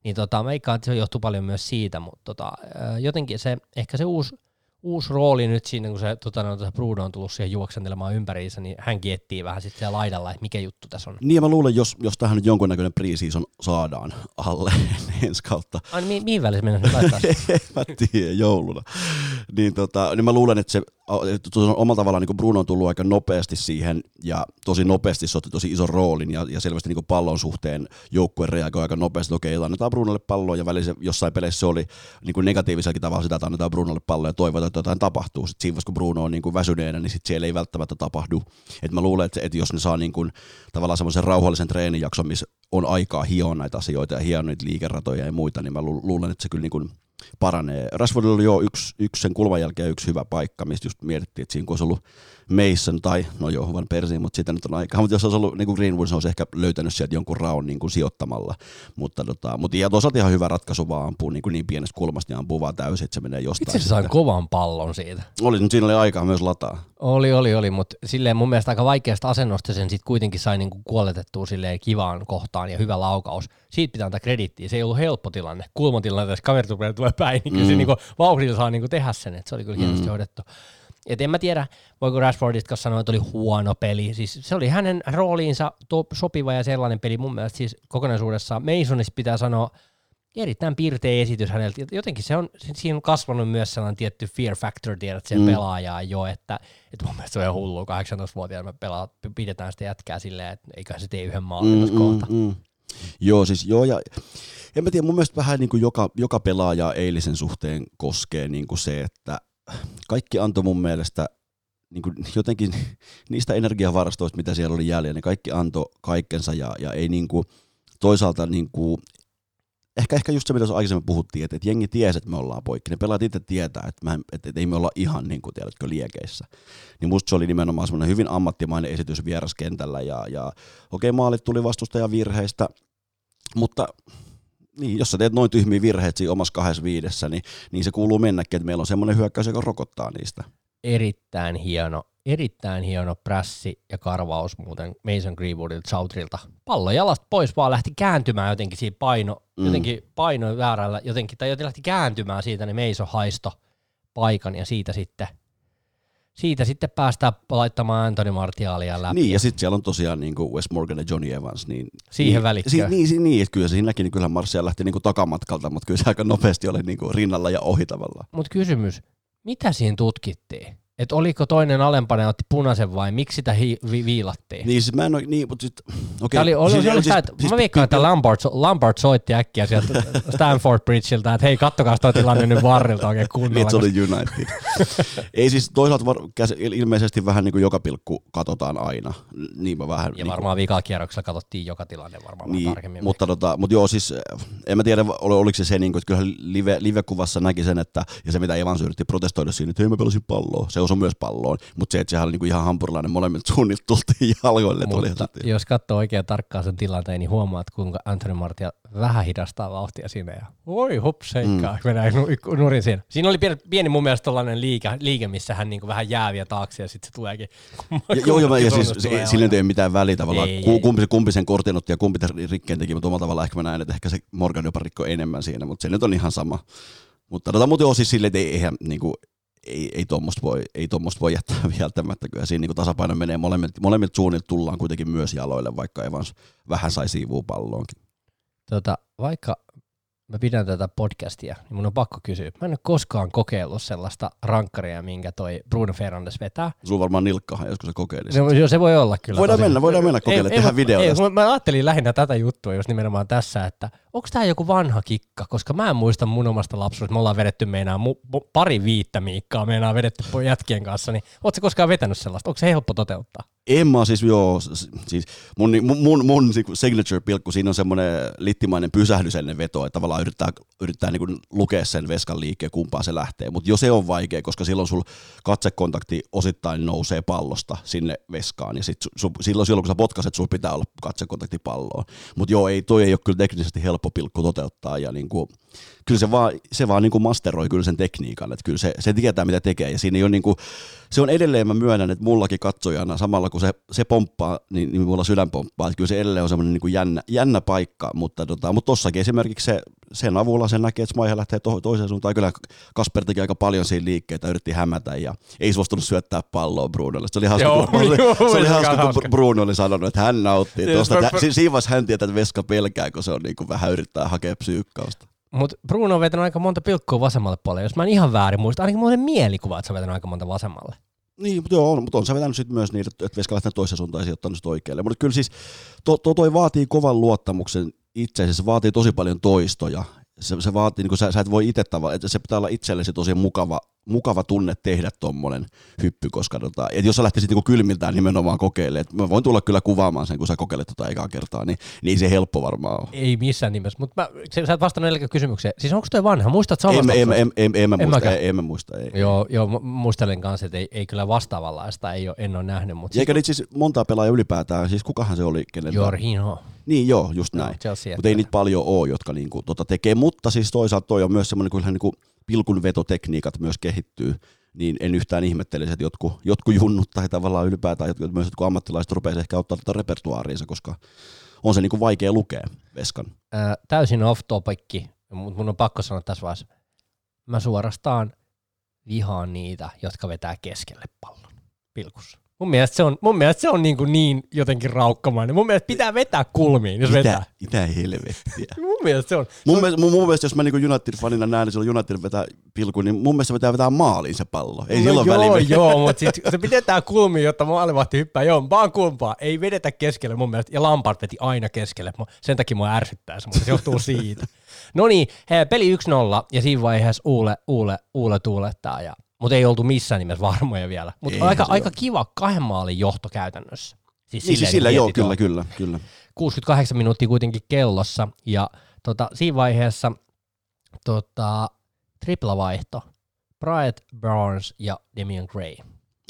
Niin tota, mä veikkaan, että se johtuu paljon myös siitä, mutta tota, äh, jotenkin se, ehkä se uusi uusi rooli nyt siinä, kun se, tota, no, Bruno on tullut siihen juoksentelemaan ympäriinsä, niin hän etsii vähän sitten siellä laidalla, että mikä juttu tässä on. Niin ja mä luulen, jos, jos tähän nyt jonkunnäköinen preseason saadaan alle ensi kautta. Ai, mi- mihin välissä mennä nyt laittaa? mä tiedän, jouluna. Niin, tota, niin mä luulen, että se omalla tavallaan niin Bruno on tullut aika nopeasti siihen ja tosi nopeasti se otti tosi ison roolin ja, ja selvästi niin pallon suhteen joukkue reagoi aika nopeasti, okei, annetaan Brunolle palloa ja välissä jossain peleissä se oli niin negatiivisellakin tavalla sitä, että annetaan Brunolle palloa ja toivotaan, että jotain tapahtuu. Sitten siinä kun Bruno on niin väsyneenä, niin sit siellä ei välttämättä tapahdu. Et mä luulen, että, että jos ne saa niin kuin, tavallaan semmoisen rauhallisen treenijakson, missä on aikaa hioa näitä asioita ja hioa niitä liikeratoja ja muita, niin mä luulen, että se kyllä niin kuin paranee. Rashfordilla oli jo yksi, yksi sen kulman jälkeen yksi hyvä paikka, mistä just mietittiin, että siinä kun olisi ollut Mason tai, no joo, vaan Persi, mutta sitä nyt on aikaa. Mutta jos olisi ollut niin kuin Greenwood, se olisi ehkä löytänyt sieltä jonkun raun niin kuin sijoittamalla. Mutta, tota, mutta ja toisaalta ihan hyvä ratkaisu vaan ampuu niin, kuin niin pienestä kulmasta ja ampuu vaan täysin, että se menee jostain. Itse asiassa sai kovan pallon siitä. Oli, mutta siinä oli aikaa myös lataa. Oli, oli, oli, mutta silleen mun mielestä aika vaikeasta asennosta sen sitten kuitenkin sai niin kuin kuoletettua silleen kivaan kohtaan ja hyvä laukaus. Siitä pitää antaa kredittiä. Se ei ollut helppo tilanne. Kulmatilanne, jos kaveri tulee päin, niin kyllä mm. se niin kuin, vauhdilla saa niin kuin tehdä sen. Että se oli kyllä hienosti mm. hoidettu. Et en mä tiedä, voiko Rashfordista sanoa, että oli huono peli. Siis se oli hänen rooliinsa to- sopiva ja sellainen peli mun mielestä siis kokonaisuudessaan. Masonista pitää sanoa, erittäin piirteä esitys häneltä. Jotenkin se on, siinä on kasvanut myös sellainen tietty fear factor, tiedät, sen mm. pelaajaa jo, että, että mun mielestä se on ihan hullu, 18-vuotiaana me pelaa, pidetään sitä jätkää silleen, että eikä se tee yhden maalin mm, kohta. Mm, mm. Joo, siis joo, ja en mä tiedä, mun mielestä vähän niin kuin joka, joka pelaaja eilisen suhteen koskee niin kuin se, että kaikki antoi mun mielestä niin kuin jotenkin niistä energiavarastoista, mitä siellä oli jäljellä, ne kaikki antoi kaikkensa ja, ja ei niin kuin, toisaalta niin kuin, ehkä, ehkä just se, mitä aikaisemmin puhuttiin, että, että jengi tiesi, että me ollaan poikki. Ne pelaat itse tietää, että, mä, että, että ei me olla ihan niin kuin tiedätkö, liekeissä. Niin musta se oli nimenomaan semmoinen hyvin ammattimainen esitys vieraskentällä ja, ja okei, okay, maalit tuli vastustajan virheistä, Mutta niin, jos sä teet noin tyhmiä virheitä siinä omassa kahdessa viidessä, niin, niin se kuuluu mennäkin, että meillä on semmoinen hyökkäys, joka rokottaa niistä. Erittäin hieno, erittäin hieno prässi ja karvaus muuten Mason Greenwoodilta Soutrilta. Pallo jalasta pois vaan lähti kääntymään jotenkin siinä paino, mm. jotenkin paino väärällä, jotenkin, tai jotenkin lähti kääntymään siitä, niin Mason haisto paikan ja siitä sitten siitä sitten päästään laittamaan Anthony Martialia läpi. Niin, ja sitten siellä on tosiaan niin kuin Wes Morgan ja Johnny Evans. Niin, Siihen niin, välikköön. Si, niin, si, niin, että kyllä se siinäkin, niin kyllähän Martial lähti niin kuin takamatkalta, mutta kyllä se aika nopeasti oli niin kuin rinnalla ja ohi tavallaan. Mutta kysymys, mitä siinä tutkittiin? Että oliko toinen alempana ja otti punaisen vai miksi sitä hi- vi- viilattiin? Niin, siis mä en ole, niin, mutta sit, okei. Tämä oli, oli, siis, oli, siis, siis, mä veikkaan, että Lampard, Lampard soitti äkkiä sieltä Stanford Bridgeiltä, että hei, kattokaa toi tilanne nyt varrilta oikein kunnolla. Niin, se oli United. Ei siis toisaalta var, käs, ilmeisesti vähän niin kuin joka pilkku katsotaan aina. Niin mä vähän, Ja niin varmaan vikaa kierroksella katsottiin joka tilanne varmaan niin, vähän tarkemmin. mutta, tota, mutta joo, siis en mä tiedä, ol- oliko se se, niin kuin, että kyllähän live, live-kuvassa näki sen, että, ja se mitä Evans yritti protestoida siinä, että hei mä pelasin palloa, se osui myös palloon, mutta se, että sehän oli niin kuin ihan hampurilainen molemmat suunnilta tultiin jalkoille. Tuli jos katsoo oikein tarkkaan sen tilanteen, niin huomaat, kuinka Anthony Martia vähän hidastaa vauhtia siinä. Ja oi hupseikkaa, mm. mennään nu- nurin siinä. Siinä oli pieni, pieni mun mielestä tällainen liike, liike missä hän niinku vähän jääviä taakse ja sitten se tuleekin. Ja, joo, joo, ja siis se, sillä ei ole mitään väliä tavallaan, Ei, ei. kumpi, kumpi sen kortin otti ja kumpi rikkeen teki, mutta omalla tavalla ehkä mä näen, että ehkä se Morgan jopa rikko enemmän siinä, mutta se nyt on ihan sama. Mutta tota, mutta joo, siis silleen, että ei, eihän, niinku, ei, ei tuommoista voi, ei voi jättää välttämättä. Kyllä siinä niin tasapaino menee molemmilta, molemmilta suunnilta tullaan kuitenkin myös jaloille, vaikka Evans vähän sai siivua palloonkin. Tota, vaikka mä pidän tätä podcastia, niin mun on pakko kysyä. Mä en ole koskaan kokeillut sellaista rankkaria, minkä toi Bruno Fernandes vetää. Sulla on varmaan nilkkahan joskus se kokeili. Se, joo, se voi olla kyllä. Voidaan tosiaan. mennä, voidaan mennä kokeilemaan, Ei- tehdään video ei, tästä. mä, mä ajattelin lähinnä tätä juttua just nimenomaan tässä, että onko tämä joku vanha kikka, koska mä en muista mun omasta lapsuudesta, me ollaan vedetty meinaa mu, pari viittä miikkaa, meinaa vedetty jätkien kanssa, niin ootko koskaan vetänyt sellaista? Onko se helppo toteuttaa? En mä siis, joo, siis mun, mun, mun, signature-pilkku, siinä on semmoinen littimainen pysähdys ennen vetoa, että tavallaan yrittää, yrittää niinku lukea sen veskan liikkeen, kumpaan se lähtee. Mutta jo se on vaikea, koska silloin sul katsekontakti osittain nousee pallosta sinne veskaan, ja sit su, silloin, silloin kun sä potkaset, sulla pitää olla katsekontakti palloon. Mutta joo, ei, toi ei ole kyllä teknisesti helppo pilkku toteuttaa, ja niinku, kyllä se vaan, se vaan niinku masteroi kyllä sen tekniikan, että kyllä se, se tietää mitä tekee, ja siinä ei ole niinku, se on edelleen, mä myönnän, että mullakin katsojana, samalla kun se, se pomppaa, niin, niin mulla sydän pomppaa, että kyllä se edelleen on semmoinen niin kuin jännä, jännä paikka, mutta, tota, mutta tossakin esimerkiksi se, sen avulla se näkee, että Smaihe lähtee to, toiseen suuntaan, kyllä Kasper teki aika paljon siinä liikkeitä, yritti hämätä ja ei suostunut syöttää palloa Brunolle. Se oli hauska, Joo, kun, joo, se oli hauska, hauska. kun Bruno oli sanonut, että hän nauttii Siis tuosta. siinä vaiheessa hän tietää, että Veska pelkää, kun se on niin kuin vähän yrittää hakea psyykkausta. Mutta Bruno on vetänyt aika monta pilkkua vasemmalle puolelle, jos mä en ihan väärin muista, ainakin muuten mielikuva, että on vetänyt aika monta vasemmalle. Niin, mutta joo, on, mutta on se vetänyt sitten myös niin, että Veska lähtee toiseen suuntaan ja sijoittanut sit oikealle. Mutta kyllä siis to, to, toi vaatii kovan luottamuksen itseesi, se vaatii tosi paljon toistoja. Se, se vaatii, niin kuin sä, sä et voi itse tavallaan, että se pitää olla itsellesi tosi mukava, mukava tunne tehdä tommonen hyppy, koska tota, et jos sä lähtisit niin kylmiltään nimenomaan kokeilemaan, että mä voin tulla kyllä kuvaamaan sen, kun sä kokeilet tota ekaa kertaa, niin, niin ei se helppo varmaan ole. Ei missään nimessä, mutta sä et vastannut kysymykseen. Siis onko toi vanha? Muistat En, samasta? en, en, en, en, mä muista, en, en mä muista, ei. Joo, joo, mu- muistelen kanssa, että ei, ei kyllä vastaavanlaista, ei ole, en ole nähnyt, mutta Eikä niitä siis montaa pelaajaa ylipäätään, siis kukahan se oli, kenellä? Jorginho. Niin joo, just näin. Chelsea. Mutta ei niitä paljon ole, jotka niinku, tota tekee, mutta siis toisaalta toi on myös semmoinen, kyllähän niinku pilkunvetotekniikat myös kehittyy, niin en yhtään ihmettelisi, että jotkut, jotkut junnut tai tavallaan ylipäätään jotkut, myös jotkut ammattilaiset rupeaisi ehkä ottaa tätä repertuaariinsa, koska on se niinku vaikea lukea veskan. Ää, täysin off topikki, mutta mun on pakko sanoa tässä vaiheessa. Mä suorastaan vihaan niitä, jotka vetää keskelle pallon pilkussa. Mun mielestä se on, mun mielestä se on niin, kuin niin jotenkin raukkamainen. Mun mielestä pitää vetää kulmiin, jos vetää. Mitä, mitä helvettiä? Mun mielestä se on. Mun, mielestä, mun, mun mielestä, jos mä niinku United-fanina näen, niin silloin United vetää pilkun, niin mun mielestä se pitää vetää maaliin se pallo. Ei no silloin joo, väliä. joo, mutta sit se pidetään kulmiin, jotta maalivahti hyppää. Joo, vaan kulmpaa. Ei vedetä keskelle mun mielestä. Ja Lampard veti aina keskelle. Sen takia mua ärsyttää se, mutta se johtuu siitä. No niin, peli 1-0 ja siinä vaiheessa Uule, Uule, Uule tuulettaa. Ja, mutta ei oltu missään nimessä varmoja vielä. Mutta aika, aika kiva kahden maalin johto käytännössä. Siis Niin, siis sillä kun joo, kyllä, kyllä, kyllä. 68 minuuttia kuitenkin kellossa ja tota, siinä vaiheessa tota, triplavaihto. Bryant Barnes ja Damian Gray.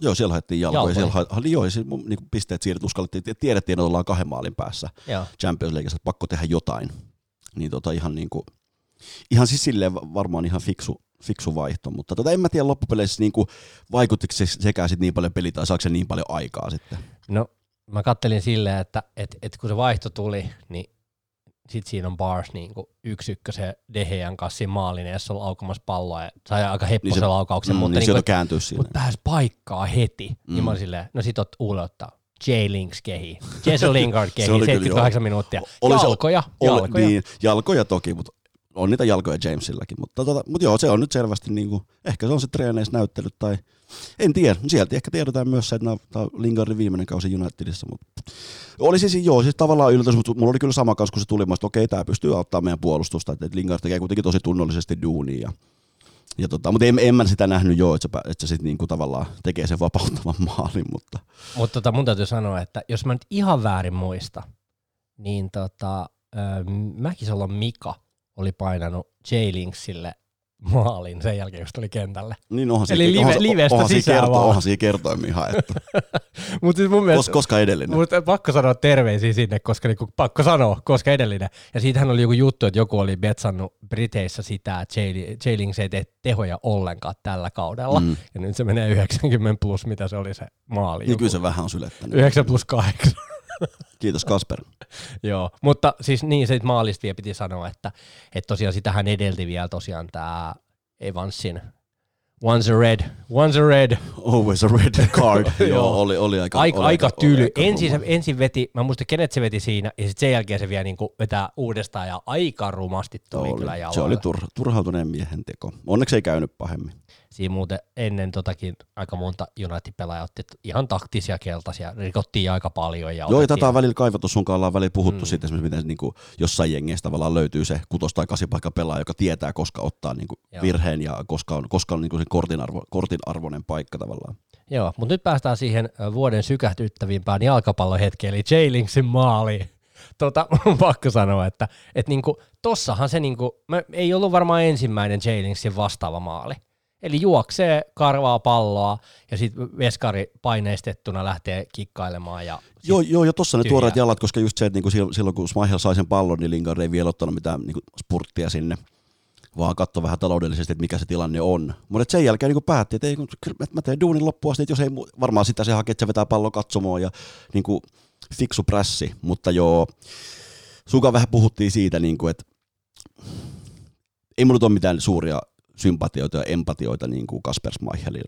Joo, siellä haettiin jalkoja. Jalkoja. Siellä haettiin, joo, ja siis mun, niin pisteet siirret uskallettiin, että tiedettiin, että ollaan kahden maalin päässä Joo. Champions Leagueissa, että pakko tehdä jotain. niin tota ihan niinku, ihan siis silleen varmaan ihan fiksu, fiksu vaihto, mutta tota en mä tiedä loppupeleissä niinku, vaikuttiko se sekä sit niin paljon peli tai saako se niin paljon aikaa sitten. No mä kattelin silleen, että et, et kun se vaihto tuli, niin sit siinä on Bars niin yksi ykkösen Dehean kanssa siinä maalin edessä laukamassa palloa ja sai aika hepposen Niin se- laukauksen, Mm, mutta niin niin sieltä kääntyy siinä. mut pääsi paikkaa heti. Mm. Niin Mm. mä olin silleen, no sit ot Uule ottaa J. Links kehi, Jesse Lingard kehi, Se oli kyllä 78 minuuttia. Oli se- jalkoja, Oli- jalkoja. Niin, jalkoja toki, mutta on niitä jalkoja Jamesilläkin. Mutta, tota, mutta joo, se on nyt selvästi, niin kuin, ehkä se on se treeneissä näyttelyt tai en tiedä. Sieltä ehkä tiedetään myös se, että tää on Lingardin viimeinen kausi Unitedissa. Mutta oli siis, joo, siis tavallaan yllätys, mutta mulla oli kyllä sama kanssa, kun se tuli, että okei, tämä pystyy auttamaan meidän puolustusta, että Lingard tekee kuitenkin tosi tunnollisesti duunia. Ja, tota, mutta en, en mä sitä nähnyt joo, että se, että se sitten niinku tavallaan tekee sen vapauttavan maalin, mutta Mutta tota, mun täytyy sanoa, että jos mä nyt ihan väärin muista, niin tota, Mäkisalon Mika oli painanut J. Linksille maalin sen jälkeen, kun se tuli kentälle. niin onhan Eli live- onhan, livestä onhan sisään kerto, vaan. onhan siinä kertoimia haettu. Mutta siis mun mielestä, Kos, koska edellinen? Mutta pakko sanoa terveisiä sinne, koska niinku, pakko sanoa, koska edellinen. Ja siitähän oli joku juttu, että joku oli betsannut Briteissä sitä, että J. Links ei tee tehoja ollenkaan tällä kaudella. Mm. Ja nyt se menee 90 plus, mitä se oli se maali. Niin kyllä se vähän on sylettänyt. 9 plus 8. Kiitos Kasper. Joo, mutta siis niin se maalista vielä piti sanoa, että, että tosiaan sitähän edelti vielä tosiaan tämä Evansin Once a red, once a red. Always a red card. Joo. Oli, oli aika, Aika, oli aika oli tyly. aika Ensin, se, ensin veti, mä muistan kenet se veti siinä, ja sitten sen jälkeen se vielä niinku vetää uudestaan, ja aika rumasti tuli oli, kyllä jaloille. se oli tur, turhautuneen miehen teko. Onneksi ei käynyt pahemmin. Siinä muuten ennen totakin aika monta United-pelaajaa otti ihan taktisia keltaisia, rikottiin aika paljon. Ja Joo, ja tätä on välillä kaivattu, sun kanssa ollaan välillä puhuttu Mm. siitä, esimerkiksi miten niin kuin jossain jengeissä tavallaan löytyy se kutos- tai kasipaikka pelaaja, joka tietää, koska ottaa niin kuin Joo. virheen ja koska on, koska on niin kuin sen kortin, arvo, kortin arvoinen paikka tavallaan. Joo, mutta nyt päästään siihen vuoden sykähdyttävimpään jalkapallohetkeen, eli J. Linksin maaliin. Tota, on pakko sanoa, että et niinku, tossahan se niinku, mä, ei ollut varmaan ensimmäinen J. Linksin vastaava maali. Eli juoksee, karvaa palloa ja sitten veskari paineistettuna lähtee kikkailemaan. Ja Joo, joo, ja tuossa ne tyhjää. tuoreet jalat, koska just se, että niinku sil- silloin kun Smahel sai sen pallon, niin Lingard ei vielä ottanut mitään niinku spurttia sinne, vaan katsoi vähän taloudellisesti, että mikä se tilanne on. Mutta sen jälkeen niinku päätti, että, ei, kun- kyllä mä- mä teen duunin loppuun asti, että jos ei, varmaan sitä se hakee, että se vetää pallon katsomoon ja niinku fiksu prässi, mutta joo, suka vähän puhuttiin siitä, niinku, että ei mulla nyt ole mitään suuria sympatioita ja empatioita niin kuin Kasper Schmeichelin,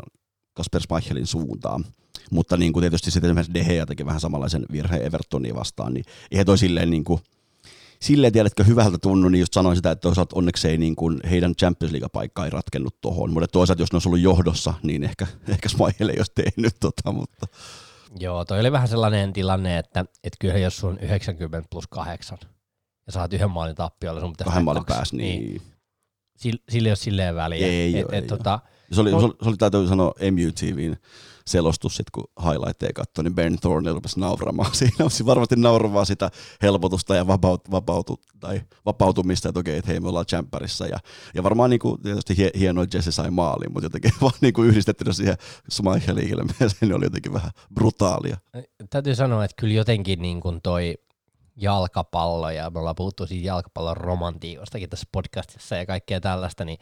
Kasper Schmeichelin suuntaan. Mutta niin kuin tietysti sitten esimerkiksi De Gea teki vähän samanlaisen virheen Evertonia vastaan, niin eihän toi silleen niin kuin, silleen tiedätkö hyvältä tunnu, niin just sanoin sitä, että toisaalta onneksi ei niin kuin heidän Champions League-paikka ei ratkennut tohon, mutta toisaalta jos ne olisi ollut johdossa, niin ehkä, ehkä Schmeichel ei olisi tehnyt tota, mutta joo, toi oli vähän sellainen tilanne, että et kyllä jos sun 90 plus 8 ja saat yhden maalin tappiolla, sun pitää kahden maalin niin, Sillä, sillä ei ole silleen väliä. Ei et, oo, et, ei tota, Se oli, No- se oli, se oli täytyy sanoa MUTVn selostus, sit kun highlightteja katsoi, niin Ben Thorne rupesi nauramaan siinä. Olisi varmasti nauramaan sitä helpotusta ja vapaut, vapautu, tai vapautumista, että okei, että hei, me ollaan Champerissa. Ja, ja varmaan niin kuin, tietysti hie, hienoa, että Jesse sai maalin, mutta jotenkin vaan niin kuin yhdistettynä siihen Schmeichelin ilmeeseen, niin oli jotenkin vähän brutaalia. täytyy sanoa, että kyllä jotenkin niin kuin toi jalkapallo, ja me ollaan puhuttu siitä jalkapallon romantiikostakin tässä podcastissa ja kaikkea tällaista, niin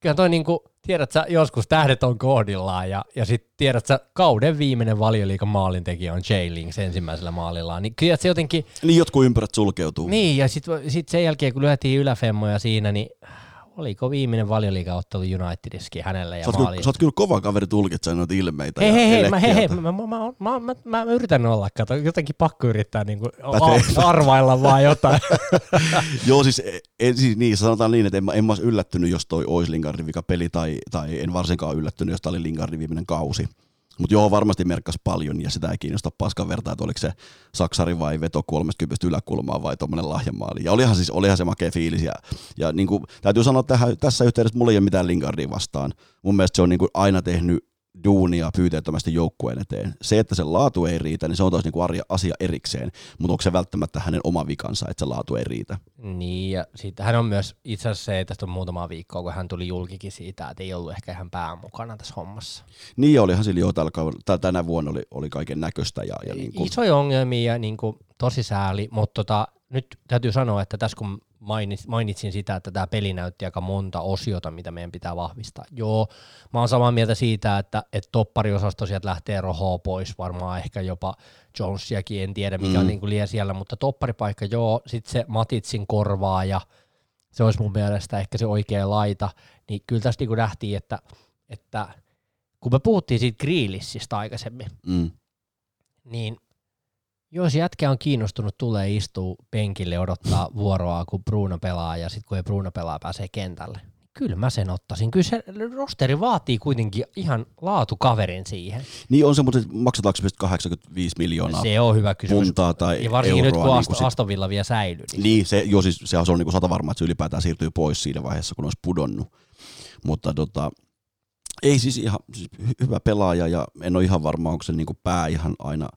kyllä toi niin kuin, tiedät sä, joskus tähdet on kohdillaan, ja, ja sitten tiedät sä, kauden viimeinen valioliikan maalintekijä on J. Links ensimmäisellä maalillaan, niin kyllä se jotenkin, Niin jotkut ympärät sulkeutuu. niin, ja sitten sit sen jälkeen, kun lyötiin yläfemmoja siinä, niin oliko viimeinen valioliigaottelu Unitedissakin hänelle ja Sä oot, sä oot kyllä kova kaveri tulkitsemaan noita ilmeitä Hei, hei, hei, mä, hei, hei, mä, mä, mä, mä, mä, mä, yritän olla, kato, jotenkin pakko yrittää Pätee. a- arvailla vaan jotain. Joo, siis, en, siis niin, sanotaan niin, että en, en mä olisi yllättynyt, jos toi olisi Lingardin vika peli, tai, tai en varsinkaan yllättynyt, jos tämä oli Lingardin viimeinen kausi. Mutta joo, varmasti merkkas paljon, ja sitä ei kiinnosta paskan vertaa, että oliko se saksari vai veto 30 yläkulmaa vai tuommoinen lahjamaali. Ja olihan siis, olihan se makea fiilis, ja, ja niin kuin, täytyy sanoa tähän, tässä yhteydessä, mulla ei ole mitään Lingardia vastaan. Mun mielestä se on niin kuin aina tehnyt duunia pyyteettömästi joukkueen eteen. Se, että se laatu ei riitä, niin se on taas niin kuin asia erikseen, mutta onko se välttämättä hänen oma vikansa, että se laatu ei riitä? niin, ja sitten hän on myös, itse asiassa se, tästä on muutama viikkoa, kun hän tuli julkikin siitä, että ei ollut ehkä ihan pää mukana tässä hommassa. Niin olihan sillä jo tällä tänä vuonna oli, oli kaiken näköistä ja, ja niin kuin, Isoja ongelmia ja niin kuin, tosi sääli, mutta tota, nyt täytyy sanoa, että tässä kun mainitsin sitä, että tämä peli näytti aika monta osiota, mitä meidän pitää vahvistaa. Joo, mä oon samaa mieltä siitä, että, että toppariosasto sieltä lähtee rohoa pois, varmaan ehkä jopa Jonesiakin, en tiedä mikä mm. on niin kuin liian siellä, mutta topparipaikka joo, sitten se Matitsin korvaa ja se olisi mun mielestä ehkä se oikea laita, niin kyllä tästä niin nähtiin, että, että kun me puhuttiin siitä Grealishista aikaisemmin, mm. niin jos jätkä on kiinnostunut, tulee istuu penkille odottaa vuoroa, kun Bruno pelaa, ja sitten kun ei Bruno pelaa, pääsee kentälle. Kyllä mä sen ottaisin. Kyllä se rosteri vaatii kuitenkin ihan laatukaverin siihen. Niin on se, mutta maksataanko 85 miljoonaa Se on hyvä kysymys. puntaa tai ja varsinkin euroa, nyt, kun niin Aston, se, Aston Villa vielä säilyy. Niin, niin se, joo, siis, sehän on niin kuin sata varma, että se ylipäätään siirtyy pois siinä vaiheessa, kun olisi pudonnut. Mutta tota, ei siis ihan siis hyvä pelaaja ja en ole ihan varma, onko se niin kuin pää ihan aina,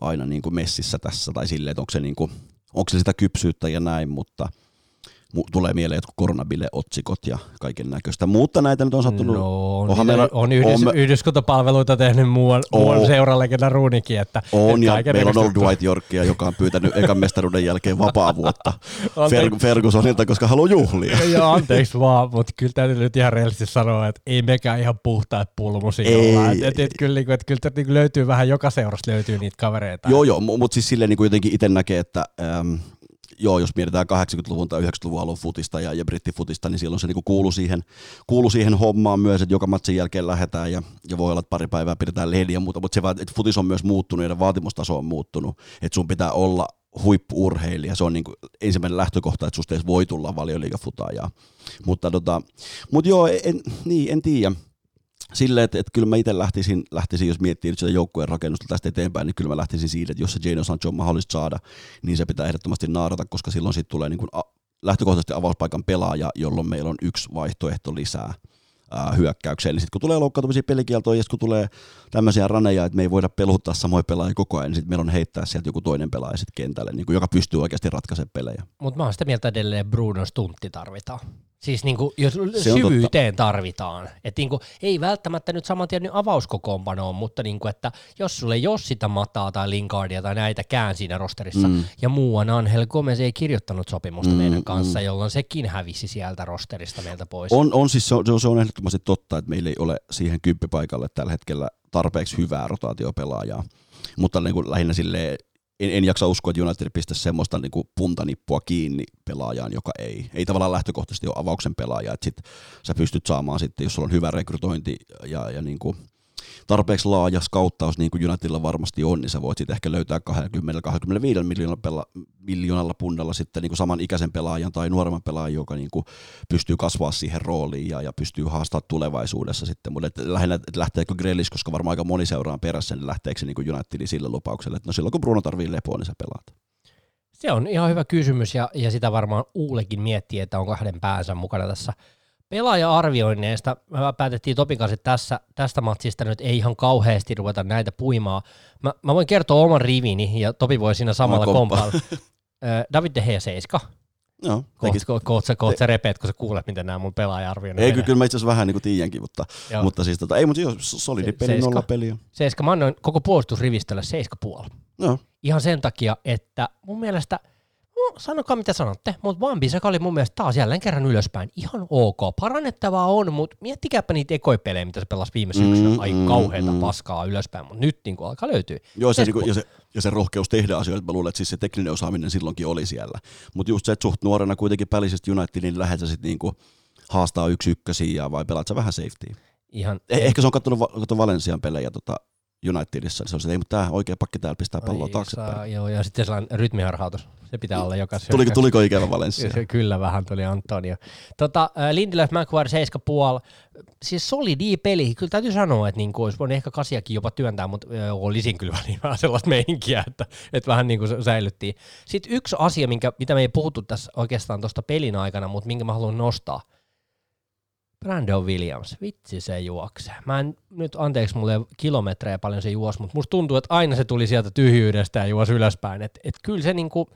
aina niin kuin messissä tässä tai silleen, että onko se, niin kuin, onko se sitä kypsyyttä ja näin, mutta – tulee mieleen jotkut koronabille-otsikot ja kaiken näköistä. Mutta näitä nyt on sattunut. No, on, Onhan meillä, on yhdys, on, yhdyskuntapalveluita tehnyt muuan, muuan seuralle, keda Ruunikin. Että, on, ja meillä on ollut Dwight Yorkia, joka on pyytänyt ekan mestaruuden jälkeen vapaa vuotta Fer- Fergusonilta, koska haluaa juhlia. Joo, anteeksi vaan, mutta kyllä täytyy nyt ihan reellisesti sanoa, että ei mekään ihan puhtaat pulmusia ei, olla. Et, et, et, kyllä, niin kuin, että kyllä niin löytyy vähän, joka seurasta löytyy niitä kavereita. Joo, joo, mutta siis silleen niin kuin jotenkin itse näkee, että ähm, joo, jos mietitään 80-luvun tai 90-luvun alun futista ja, ja brittifutista, niin silloin se niinku kuulu, siihen, kuulu siihen hommaan myös, että joka matsin jälkeen lähdetään ja, ja voi olla, että pari päivää pidetään lehdiä ja muuta, mutta se vaan, että futis on myös muuttunut ja vaatimustaso on muuttunut, että sun pitää olla huippuurheilija, se on niin ensimmäinen lähtökohta, että susta voi tulla valioliigafutaajaa. Mutta tota, mut joo, en, niin, en tiedä silleen, että, että kyllä mä itse lähtisin, lähtisin, jos miettii nyt sitä joukkueen rakennusta tästä eteenpäin, niin kyllä mä lähtisin siitä, että jos se Jane Sancho on mahdollista saada, niin se pitää ehdottomasti naarata, koska silloin sitten tulee niin kuin lähtökohtaisesti avauspaikan pelaaja, jolloin meillä on yksi vaihtoehto lisää ää, hyökkäykseen. Niin sitten kun tulee loukkaantumisia pelikieltoja ja kun tulee tämmöisiä raneja, että me ei voida peluttaa samoja pelaajia koko ajan, niin sitten meillä on heittää sieltä joku toinen pelaaja sitten kentälle, niin kuin, joka pystyy oikeasti ratkaisemaan pelejä. Mutta mä oon sitä mieltä edelleen Bruno Stuntti tarvitaan. Siis niin kuin, jos syvyyteen tarvitaan. Et niin kuin, ei välttämättä nyt saman tien avauskokoonpanoon, mutta niin kuin, että jos sulle ei ole sitä Mataa tai Linkardia tai näitä kään siinä rosterissa, mm. ja muuan Angel Gomez ei kirjoittanut sopimusta mm, meidän kanssa, mm. jolloin sekin hävisi sieltä rosterista meiltä pois. On, on siis se on, se on ehdottomasti totta, että meillä ei ole siihen kymppipaikalle tällä hetkellä tarpeeksi hyvää rotaatiopelaajaa. Mutta niin kuin lähinnä silleen en, en jaksa uskoa, että United pistäisi semmoista niin kuin puntanippua kiinni pelaajaan, joka ei, ei tavallaan lähtökohtaisesti ole avauksen pelaaja, että sit sä pystyt saamaan sitten, jos sulla on hyvä rekrytointi ja, ja niin kuin tarpeeksi laaja skauttaus, niin kuin Unitedilla varmasti on, niin sä voit sitten ehkä löytää 20-25 miljoonalla, miljoonalla pundalla sitten niin kuin saman ikäisen pelaajan tai nuoremman pelaajan, joka niin kuin pystyy kasvaa siihen rooliin ja, ja pystyy haastamaan tulevaisuudessa sitten. Mutta lähinnä, että lähteekö Grealish, koska varmaan aika moni seuraa perässä, niin lähteekö se niin Unitedin sille että no silloin kun Bruno tarvii lepoa, niin sä pelaat. Se on ihan hyvä kysymys ja, ja sitä varmaan Uulekin miettii, että on kahden päänsä mukana tässä pelaaja-arvioinneista me päätettiin Topin kanssa, että tässä, tästä matsista nyt ei ihan kauheasti ruveta näitä puimaa. Mä, mä voin kertoa oman rivini ja Topi voi siinä samalla kompailla. David De Gea 7. Joo. Kohta koht, sä, koht sä repeät, kun sä kuulet, miten nämä mun pelaaja-arvioinnit Ei, kyllä mä itse asiassa vähän niin kuin tiedänkin, mutta, mutta siis tota, ei, mutta joo, solidi peli, nolla peliä. Seiska, mä annoin koko puolustusrivistölle 7,5. Joo. Ihan sen takia, että mun mielestä – no, sanokaa mitä sanotte, mutta Van Bissaka oli mun mielestä taas jälleen kerran ylöspäin. Ihan ok. Parannettavaa on, mutta miettikääpä niitä ekoipelejä, mitä se pelasi viime syksynä. Mm, Ai mm, kauheita mm. paskaa ylöspäin, mutta nyt niin kuin alkaa löytyä. Joo, se, niin ja, se, ja se rohkeus tehdä asioita, mä luulen, että siis se tekninen osaaminen silloinkin oli siellä. Mutta just se, että suht nuorena kuitenkin pälisestä Unitedin niin lähdet sitten niinku haastaa yksi ykkösiä vai pelaat sä vähän safety? Ihan, eh, Ehkä se on katsonut, katsonut Valensian pelejä tota, Unitedissa, niin se on se, että ei, mutta tämä oikea pakki täällä pistää palloa taaksepäin. Saa, joo, ja sitten sellainen rytmiharhautus. Se pitää olla joka Tuliko, tuliko ikävä Valencia? Kyllä vähän tuli Antonio. Tota, Lindelöf McQuarrie 7,5. Siis solidi peli. Kyllä täytyy sanoa, että niin olisi voinut ehkä kasiakin jopa työntää, mutta olisin kyllä niin vähän sellaista meininkiä, että, että vähän niin kuin säilyttiin. Sitten yksi asia, minkä, mitä me ei puhuttu tässä oikeastaan tuosta pelin aikana, mutta minkä mä haluan nostaa – Brandon Williams, vitsi se juoksee. Mä en nyt, anteeksi mulle kilometrejä paljon se juosi, mutta musta tuntuu, että aina se tuli sieltä tyhjyydestä ja juosi ylöspäin. Että et kyllä se niinku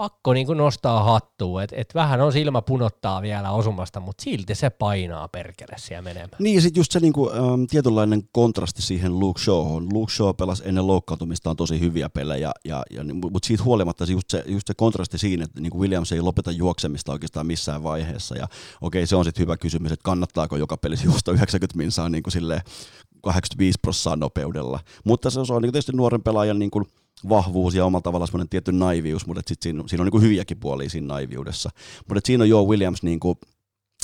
pakko niin nostaa hattua, että et vähän on silmä punottaa vielä osumasta, mutta silti se painaa perkele siellä menemään. Niin ja sitten just se niinku, ähm, tietynlainen kontrasti siihen Luke Shawhon. Luke Shaw pelasi ennen loukkaantumistaan tosi hyviä pelejä, ja, ja, mutta siitä huolimatta just se, just se kontrasti siinä, että niinku Williams ei lopeta juoksemista oikeastaan missään vaiheessa, ja okei se on sitten hyvä kysymys, että kannattaako joka pelissä juosta 90 minsaa niin kuin 85 prosenttia nopeudella, mutta se on niin tietysti nuoren pelaajan niin kuin vahvuus ja omalla tavallaan semmoinen tietty naivius, mutta sit siinä, siinä on niin kuin hyviäkin puolia siinä naiviudessa. Mutta siinä on Joe Williams niin kuin,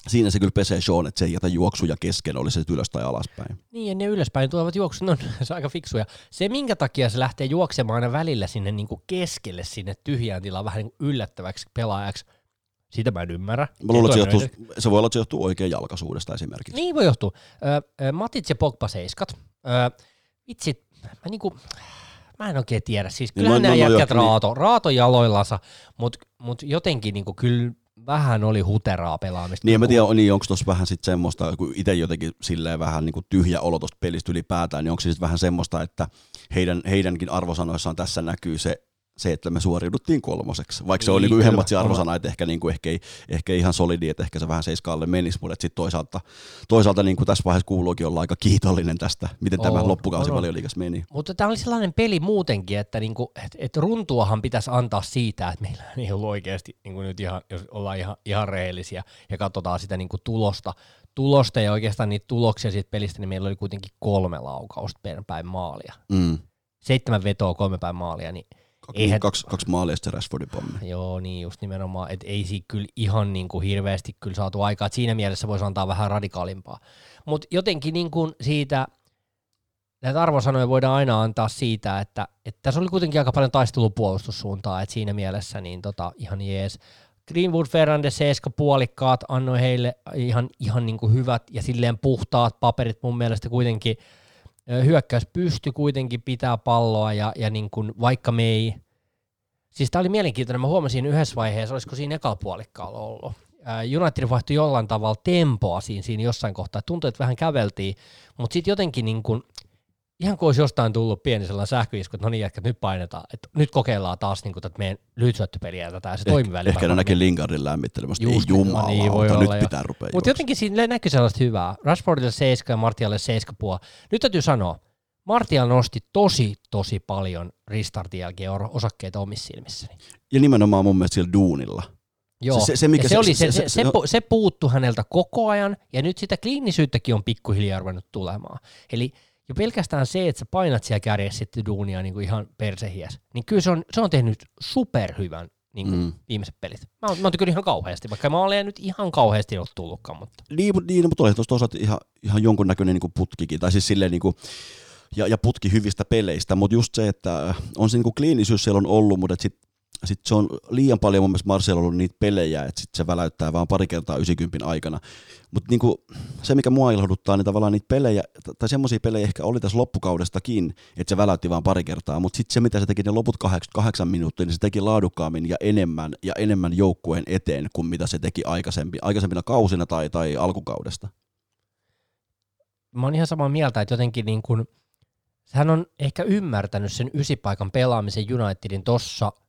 siinä se kyllä pesee Sean, että se ei jätä juoksuja kesken, oli se ylös tai alaspäin. Niin, ja ne ylöspäin tulevat juoksut, no, se on aika fiksuja. Se, minkä takia se lähtee juoksemaan aina välillä sinne niin kuin keskelle, sinne tyhjään tilaan vähän niin kuin yllättäväksi pelaajaksi, sitä mä en ymmärrä. Mä luulen, että se, johtuu, se voi olla, että se johtuu oikein jalkaisuudesta esimerkiksi. Niin voi johtua. Ö, Matit ja Pogba seiskat. Ö, vitsi, mä niinku, mä en oikein tiedä. Siis kyllä niin, nämä no, no, jätkät no, raato, niin. raato jaloillansa, mutta mut jotenkin niinku, kyllä vähän oli huteraa pelaamista. Niin, en mä tiedä, niin onko tuossa vähän sitten semmoista, kun itse jotenkin silleen vähän niin kuin tyhjä olo tuosta pelistä ylipäätään, niin onko se sitten vähän semmoista, että heidän, heidänkin arvosanoissaan tässä näkyy se se, että me suoriuduttiin kolmoseksi. Vaikka niin, se oli niin yhden matsin arvosana, että ehkä, niin kuin, ehkä, ei, ehkä ei ihan solidi, että ehkä se vähän seiskaalle menisi, mutta sitten toisaalta, toisaalta niin kuin tässä vaiheessa kuuluukin olla aika kiitollinen tästä, miten on, tämä loppukausi on, liikas meni. Mutta tämä oli sellainen peli muutenkin, että niinku, et, et runtuahan pitäisi antaa siitä, että meillä ei ollut oikeasti, niin kuin nyt ihan, jos ollaan ihan, ihan rehellisiä ja katsotaan sitä niin kuin tulosta, tulosta ja oikeastaan niitä tuloksia siitä pelistä, niin meillä oli kuitenkin kolme laukausta per päin maalia. Mm. Seitsemän vetoa, kolme päin maalia, niin Eihän, kaksi, kaksi maalia sitten Rashfordin pommi. Joo, niin just nimenomaan, että ei siinä kyllä ihan niin kuin hirveästi kyllä saatu aikaa, että siinä mielessä voisi antaa vähän radikaalimpaa. Mutta jotenkin niin kuin siitä, näitä arvosanoja voidaan aina antaa siitä, että, että tässä oli kuitenkin aika paljon taistelupuolustussuuntaa, että siinä mielessä niin tota, ihan jees. Greenwood, Fernandes, Seeska puolikkaat annoi heille ihan, ihan niin kuin hyvät ja silleen puhtaat paperit mun mielestä kuitenkin – hyökkäys pysty kuitenkin pitää palloa ja, ja niin kuin, vaikka me ei, siis tämä oli mielenkiintoinen, mä huomasin yhdessä vaiheessa, olisiko siinä ekalla ollut. United vaihtui jollain tavalla tempoa siinä, siinä jossain kohtaa, tuntui, että vähän käveltiin, mutta sitten jotenkin niin kuin, ihan kuin olisi jostain tullut pieni sellainen sähköisku, että no niin, että nyt painetaan, että nyt kokeillaan taas niin kuin, tätä meidän lyhytsyöttöpeliä tätä, ja se toimii välillä. Ehkä ne näki Lingardin lämmittelemästä, ei jumala, niin, voi olla, nyt pitää rupea Mutta jotenkin siinä näkyy sellaista hyvää. Rashfordille 7 ja Martialle 7 puoli. Nyt täytyy sanoa, Martial nosti tosi, tosi paljon restartin jälkeen osakkeita omissa silmissäni. Ja nimenomaan mun mielestä siellä duunilla. Joo, se, se, mikä se, se, oli, se, se, se, se, se puuttu häneltä koko ajan, ja nyt sitä kliinisyyttäkin on pikkuhiljaa ruvennut tulemaan. Eli jo pelkästään se, että sä painat siellä kärjessä sitten duunia niin kuin ihan persehiäs, niin kyllä se on, se on tehnyt superhyvän niin kuin mm. viimeiset pelit. Mä oon, mä oon tykännyt ihan kauheasti, vaikka mä olen nyt ihan kauheasti ollut tullutkaan. Mutta. Niin, niin mutta oli tuossa ihan, ihan jonkunnäköinen niin kuin putkikin, tai siis silleen niin kuin, ja, ja putki hyvistä peleistä, mutta just se, että on se niin kuin kliinisyys siellä on ollut, mutta sitten sit se on liian paljon mun mielestä Marcel ollut niitä pelejä, että sit se väläyttää vaan pari kertaa 90 aikana. Mutta niinku, se, mikä mua ilahduttaa, niin tavallaan niitä pelejä, tai semmoisia pelejä ehkä oli tässä loppukaudestakin, että se väläytti vaan pari kertaa, mutta sitten se, mitä se teki ne loput 88 minuuttia, niin se teki laadukkaammin ja enemmän ja enemmän joukkueen eteen kuin mitä se teki aikaisempi, aikaisempina kausina tai, tai alkukaudesta. Mä oon ihan samaa mieltä, että jotenkin niin kun, hän on ehkä ymmärtänyt sen ysipaikan pelaamisen Unitedin tossa –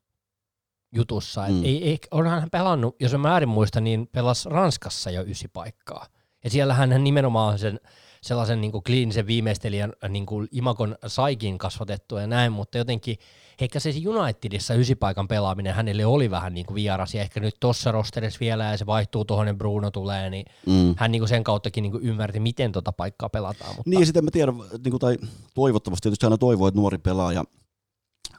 jutussa. Mm. ei, ei, onhan hän pelannut, jos en määrin muista, niin pelas Ranskassa jo ysi paikkaa. Ja siellä hän nimenomaan sen sellaisen niin kuin kliinisen viimeistelijän niin kuin imakon saikin kasvatettu ja näin, mutta jotenkin ehkä se Unitedissa ysipaikan pelaaminen hänelle oli vähän niin kuin vieras, ja ehkä nyt tuossa rosterissa vielä, ja se vaihtuu tuohon, ja Bruno tulee, niin mm. hän niin kuin sen kauttakin niin kuin ymmärti, miten tota paikkaa pelataan. Mutta... Niin, ja sitten mä tiedän, niin kuin, tai toivottavasti tietysti aina toivoo, että nuori pelaaja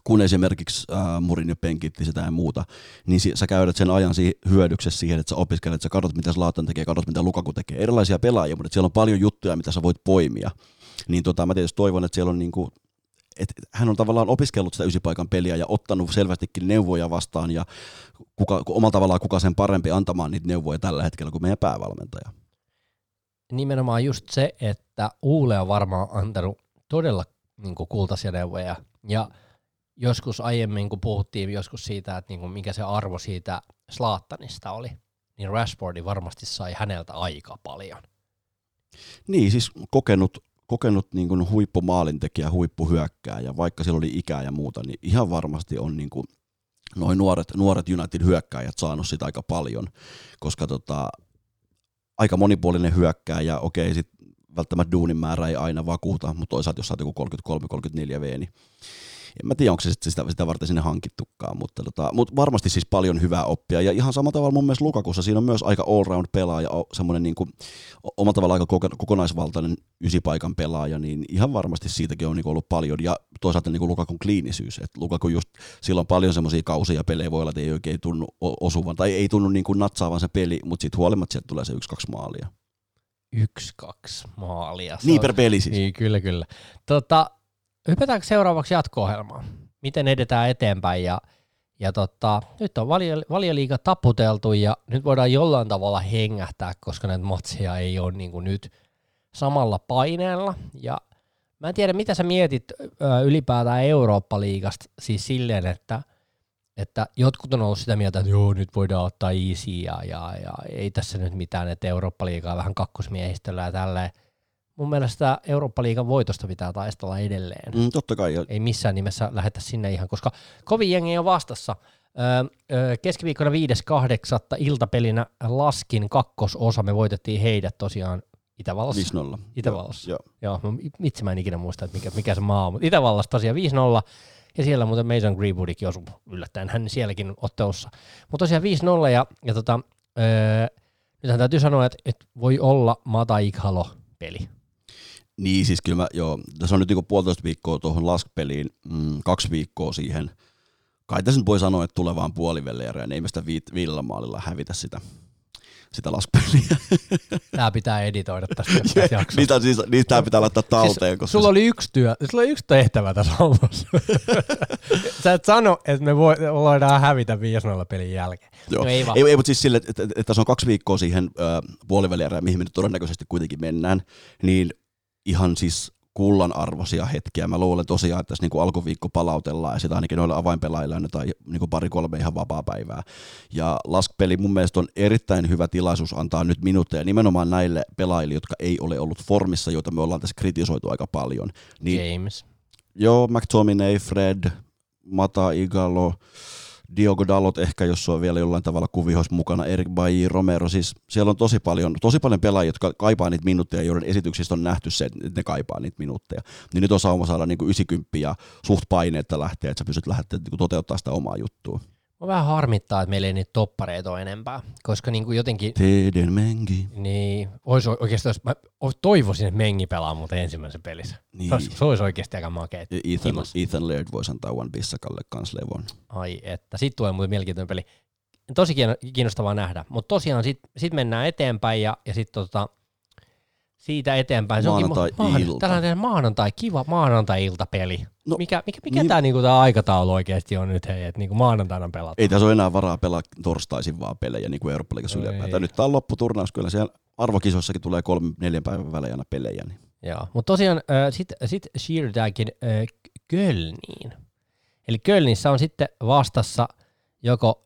kun esimerkiksi äh, Murin jo penkitti sitä ja muuta, niin si- sä käydät sen ajan si- hyödyksessä siihen, että sä opiskelet, sä katsot, mitä Zlatan tekee, katsot, mitä Lukaku tekee. Erilaisia pelaajia, mutta siellä on paljon juttuja, mitä sä voit poimia. Niin tota, mä tietysti toivon, että siellä on niinku, että hän on tavallaan opiskellut sitä ysipaikan peliä ja ottanut selvästikin neuvoja vastaan ja kuka, omalla tavallaan kuka sen parempi antamaan niitä neuvoja tällä hetkellä kuin meidän päävalmentaja. Nimenomaan just se, että Uule on varmaan antanut todella niin kultaisia neuvoja ja joskus aiemmin, kun puhuttiin joskus siitä, että niin kuin mikä se arvo siitä Slaattanista oli, niin Rashfordi varmasti sai häneltä aika paljon. Niin, siis kokenut, kokenut niin kuin huippumaalintekijä, huippuhyökkää, ja vaikka sillä oli ikää ja muuta, niin ihan varmasti on niin kuin noin nuoret, nuoret United hyökkääjät saanut sitä aika paljon, koska tota, aika monipuolinen hyökkääjä, okei, sit välttämättä duunin määrä ei aina vakuuta, mutta toisaalta jos saat joku 33-34 V, niin en mä tiedä, onko se sitä, sitä varten sinne hankittukaan, mutta, tota, mutta varmasti siis paljon hyvää oppia. Ja ihan samalla tavalla mun mielestä Lukakussa siinä on myös aika all-round pelaaja, semmoinen niin kuin, omalla tavalla aika kokonaisvaltainen ysipaikan pelaaja, niin ihan varmasti siitäkin on niin ollut paljon. Ja toisaalta niin kuin Lukakun kliinisyys, että Lukaku just, sillä on paljon semmoisia kausia pelejä, voi olla, että ei oikein tunnu osuvan, tai ei tunnu niin kuin natsaavan se peli, mutta sitten huolimatta sieltä tulee se yksi-kaksi maalia. Yksi-kaksi maalia. Se niin on, per peli siis. Niin, kyllä, kyllä. Tota, hypätäänkö seuraavaksi jatko-ohjelmaan? Miten edetään eteenpäin? Ja, ja tota, nyt on valio, valioliiga taputeltu ja nyt voidaan jollain tavalla hengähtää, koska näitä matseja ei ole niin kuin nyt samalla paineella. Ja mä en tiedä mitä sä mietit ylipäätään Eurooppa-liigasta siis silleen, että että jotkut on ollut sitä mieltä, että joo, nyt voidaan ottaa easy ja, ja, ja ei tässä nyt mitään, että Eurooppa-liigaa vähän kakkosmiehistöllä ja tälleen mun mielestä Eurooppa-liigan voitosta pitää taistella edelleen. Mm, totta kai. Ei missään nimessä lähetä sinne ihan, koska kovin jengi on vastassa. Öö, keskiviikkona 5.8. iltapelinä Laskin kakkososa, me voitettiin heidät tosiaan Itävallassa. 5-0. Itävallassa. Joo, joo. joo itse mä en ikinä muista, että mikä, mikä se maa on, mutta Itävallassa tosiaan 5-0. Ja siellä muuten Mason Greenwoodikin osui yllättäen hän sielläkin ottelussa. Mutta tosiaan 5-0 ja, ja tota, öö, nythän täytyy sanoa, että, että voi olla Mata Ikhalo peli. Niin, siis kyllä mä, joo, tässä on nyt niinku puolitoista viikkoa tuohon laskpeliin, mm, kaksi viikkoa siihen. Kai tässä nyt voi sanoa, että tulevaan puoliväliä, ja ei me sitä viidellä maalilla hävitä sitä, sitä laskpeliä. Tämä pitää editoida tästä, tästä jaksosta. niitä, siis, niitä pitää laittaa siis talteen. Siis, koska sulla oli yksi työ, sulla oli yksi tehtävä tässä hommassa. Sä et sano, että me voidaan hävitä 5-0 pelin jälkeen. Joo. No ei, ei, ei, mutta siis sille, että, että, että tässä on kaksi viikkoa siihen äh, puolivälierään, mihin me nyt todennäköisesti kuitenkin mennään, niin ihan siis kullan arvoisia hetkiä. Mä luulen tosiaan, että tässä niin kuin alkuviikko palautellaan ja sitä ainakin noille avainpelaajille annetaan niin kuin pari-kolme ihan vapaa päivää. Ja Lask-peli mun mielestä on erittäin hyvä tilaisuus antaa nyt minuutteja nimenomaan näille pelaajille, jotka ei ole ollut formissa, joita me ollaan tässä kritisoitu aika paljon. Niin, James. Joo, McTominay, Fred, Mata Igalo, Diogo Dalot ehkä, jos on vielä jollain tavalla kuvihos mukana, Erik Bailly, Romero, siis siellä on tosi paljon, tosi paljon pelaajia, jotka kaipaa niitä minuutteja, joiden esityksistä on nähty se, että ne kaipaa niitä minuutteja. Niin nyt on sauma saada niin kuin 90 ja suht paineetta lähteä, että sä pystyt lähteä niin toteuttaa sitä omaa juttua. Mä vähän harmittaa, että meillä ei niitä toppareita ole enempää, koska niin kuin jotenkin... Teidän Mengi. Niin, olisi oikeastaan, mä toivoisin, että Mengi pelaa muuten ensimmäisen pelissä. Niin. Se, olisi, se olisi oikeasti aika makea. Ethan, Ethan Laird voisi antaa One Bissakalle kans levon. Ai että, sit tulee muuten mielenkiintoinen peli. Tosi kiinnostavaa nähdä, mutta tosiaan sit, sit mennään eteenpäin ja, ja sitten tota, siitä eteenpäin. Se maanantai-ilta. Ma- tällainen maanantai, kiva maanantai-iltapeli. No, mikä mikä, mikä niin, tämä niinku, tää aikataulu oikeasti on nyt, hei, että niinku maanantaina pelataan? Ei tässä ole enää varaa pelaa torstaisin vaan pelejä, niin kuin Eurooppa-liigassa ylipäätään. Nyt tämä on lopputurnaus, kyllä siellä arvokisoissakin tulee kolme, neljän päivän välein aina pelejä. Niin. Joo, mutta tosiaan äh, sitten sit siirrytäänkin äh, Kölniin. Eli Kölnissä on sitten vastassa joko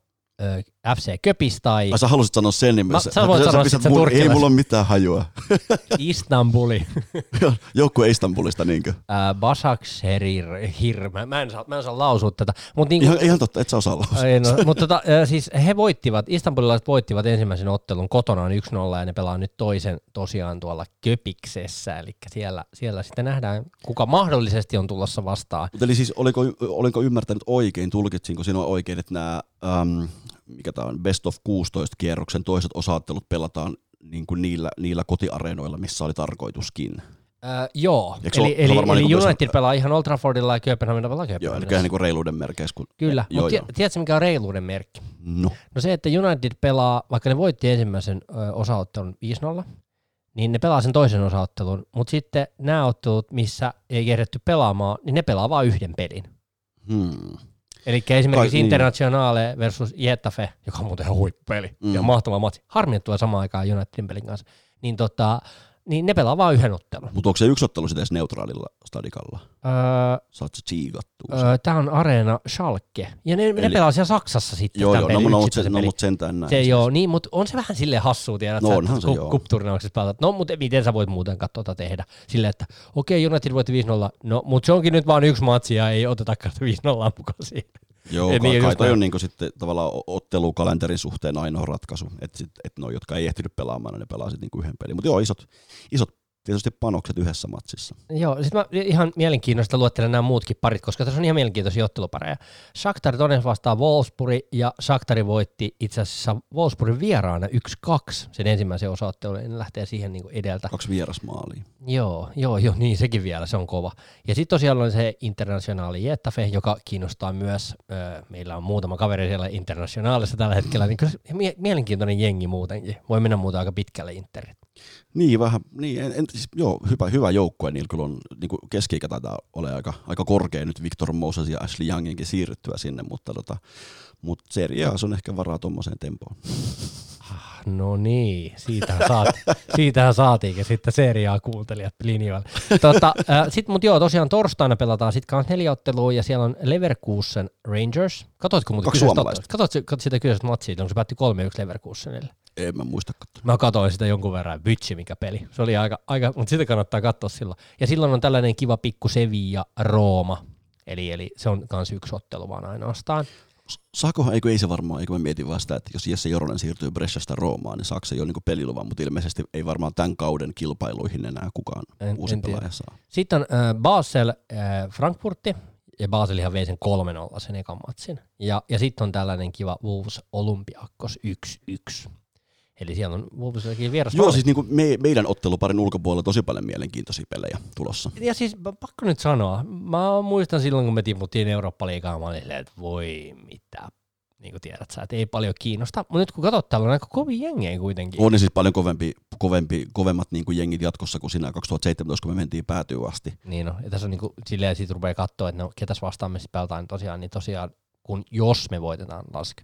FC Köpis tai... Ai sä halusit sanoa sen nimessä. Mä, sä voit sanoa sitten mun, Ei mulla ole mitään hajua. Istanbuli. Joku Istanbulista niinkö? Äh, Basakserir, hir, mä, mä, en saa, mä en saa lausua tätä. Mut niinku, ihan, ihan totta, et sä osaa lausua. Ei, no, mutta tota, siis he voittivat, istanbulilaiset voittivat ensimmäisen ottelun kotonaan 1-0 ja ne pelaa nyt toisen tosiaan tuolla Köpiksessä. Eli siellä, siellä sitten nähdään, kuka mahdollisesti on tulossa vastaan. Mutta eli siis oliko, oliko ymmärtänyt oikein, tulkitsinko sinua oikein, että nämä... Um, mikä tämä on, Best of 16 kierroksen toiset osaattelut pelataan niin kuin niillä, niillä kotiareenoilla, missä oli tarkoituskin. Äh, joo, Eikö eli, eli, eli niin United pelaa ihan Old Traffordilla ja Kööpenhamina pelaa Joo, eli niin kuin reiluuden merkeissä. Kun... Kyllä, mutta tiedätkö mikä on reiluuden merkki? No. No se, että United pelaa, vaikka ne voitti ensimmäisen ö, osaottelun 5-0, niin ne pelaa sen toisen osaottelun, mutta sitten nämä ottelut, missä ei kehdetty pelaamaan, niin ne pelaa vain yhden pelin. Hmm. Eli esimerkiksi Kai, niin. Internationale niin. versus Jetafe, joka on muuten huippeli mm. ja mahtava matsi. Harmi, että tulee samaan aikaan Unitedin pelin kanssa. Niin tota, niin ne pelaa vain yhden ottelun. Mutta onko se yksi ottelu sitten edes neutraalilla stadikalla? Öö, Saat se tsiigattua? Öö, Tämä on Areena Schalke. Ja ne, Eli, ne pelaa siellä Saksassa sitten. Joo, joo, no, no, mutta se, no, mut sentään näin. Se siis. joo, niin, mutta on se vähän silleen hassua, tiedät, no, onhan se, joo. Kup-turnauksessa pelaat. No, mutta miten sä voit muuten katsoa tehdä? Silleen, että okei, okay, United voitti 5-0, no, mutta se onkin nyt vaan yksi matsi ja ei oteta 5-0 mukaan siihen. Joo, ka- niin, kai toi on niinku sitten tavallaan ottelukalenterin suhteen ainoa ratkaisu, että et no, jotka ei ehtinyt pelaamaan, ne pelaa sitten niinku yhden pelin. Mutta joo, isot, isot tietysti panokset yhdessä matsissa. Joo, sitten mä ihan mielenkiinnosta luettelen nämä muutkin parit, koska tässä on ihan mielenkiintoisia ottelupareja. Shakhtar Donetsk vastaa Wolfsburg ja Shakhtari voitti itse asiassa Wolfsburgin vieraana 1-2 sen ensimmäisen osaottelun, ne lähtee siihen niin edeltä. Kaksi vierasmaalia. Joo, joo, joo, niin sekin vielä, se on kova. Ja sitten tosiaan on se internationaali Jetafe, joka kiinnostaa myös, öö, meillä on muutama kaveri siellä internationaalissa tällä hetkellä, niin kyllä se mie- mielenkiintoinen jengi muutenkin. Voi mennä muuta aika pitkälle Interit. Niin, vähän, niin, en, en, siis, joo, hyvä, hyvä joukkue, niillä kyllä on, niin keski-ikä taitaa olla aika, aika korkea nyt Victor Moses ja Ashley Younginkin siirryttyä sinne, mutta, tota, mutta Serie A on ehkä varaa tuommoiseen tempoon. Ah, No niin, siitähän, saat, siitähän saatiinkin sitten seriaa kuuntelijat linjoille. Tota, äh, sitten mut joo, tosiaan torstaina pelataan sitten kanssa neljä ottelua ja siellä on Leverkusen Rangers. Katoitko muuten kyseistä? Katoitko, katoit sitä kyseistä matsia, onko se päätti 3-1 Leverkusenille? En mä muista katsoa. Mä katsoin sitä jonkun verran, vitsi mikä peli. Se oli aika, aika mutta sitä kannattaa katsoa silloin. Ja silloin on tällainen kiva pikku Sevilla Rooma. Eli, eli se on kans yksi ottelu vaan ainoastaan. Saakohan, eikö ei se varmaan, eikö mä mietin vaan sitä, että jos Jesse Joronen siirtyy Bressasta Roomaan, niin saako se jo niinku peliluvan, mutta ilmeisesti ei varmaan tämän kauden kilpailuihin enää kukaan En- uusi en tiedä. pelaaja saa. Sitten on äh, Basel äh, Frankfurtti, ja Baselihan vei sen 3-0 sen ekan matsin. Ja, ja sitten on tällainen kiva Wolves Olympiakos 1-1. Eli siellä on Wolvesellakin vieras. Joo, siis niinku me, meidän otteluparin ulkopuolella tosi paljon mielenkiintoisia pelejä tulossa. Ja siis pa- pakko nyt sanoa, mä muistan silloin, kun me tiputtiin Eurooppa-liigaa, mä olin silleen, että voi mitä, niin kuin tiedät sä, että ei paljon kiinnosta. Mutta nyt kun katsot, täällä on aika kovin jengejä kuitenkin. On ne siis paljon kovempi, kovempi, kovemmat niinku jengit jatkossa kuin siinä 2017, kun me mentiin päätyyn asti. Niin no, ja tässä on niinku, silleen siitä rupeaa katsoa, että no ketäs vastaan me sitten pelataan niin tosiaan, niin tosiaan, kun jos me voitetaan lask,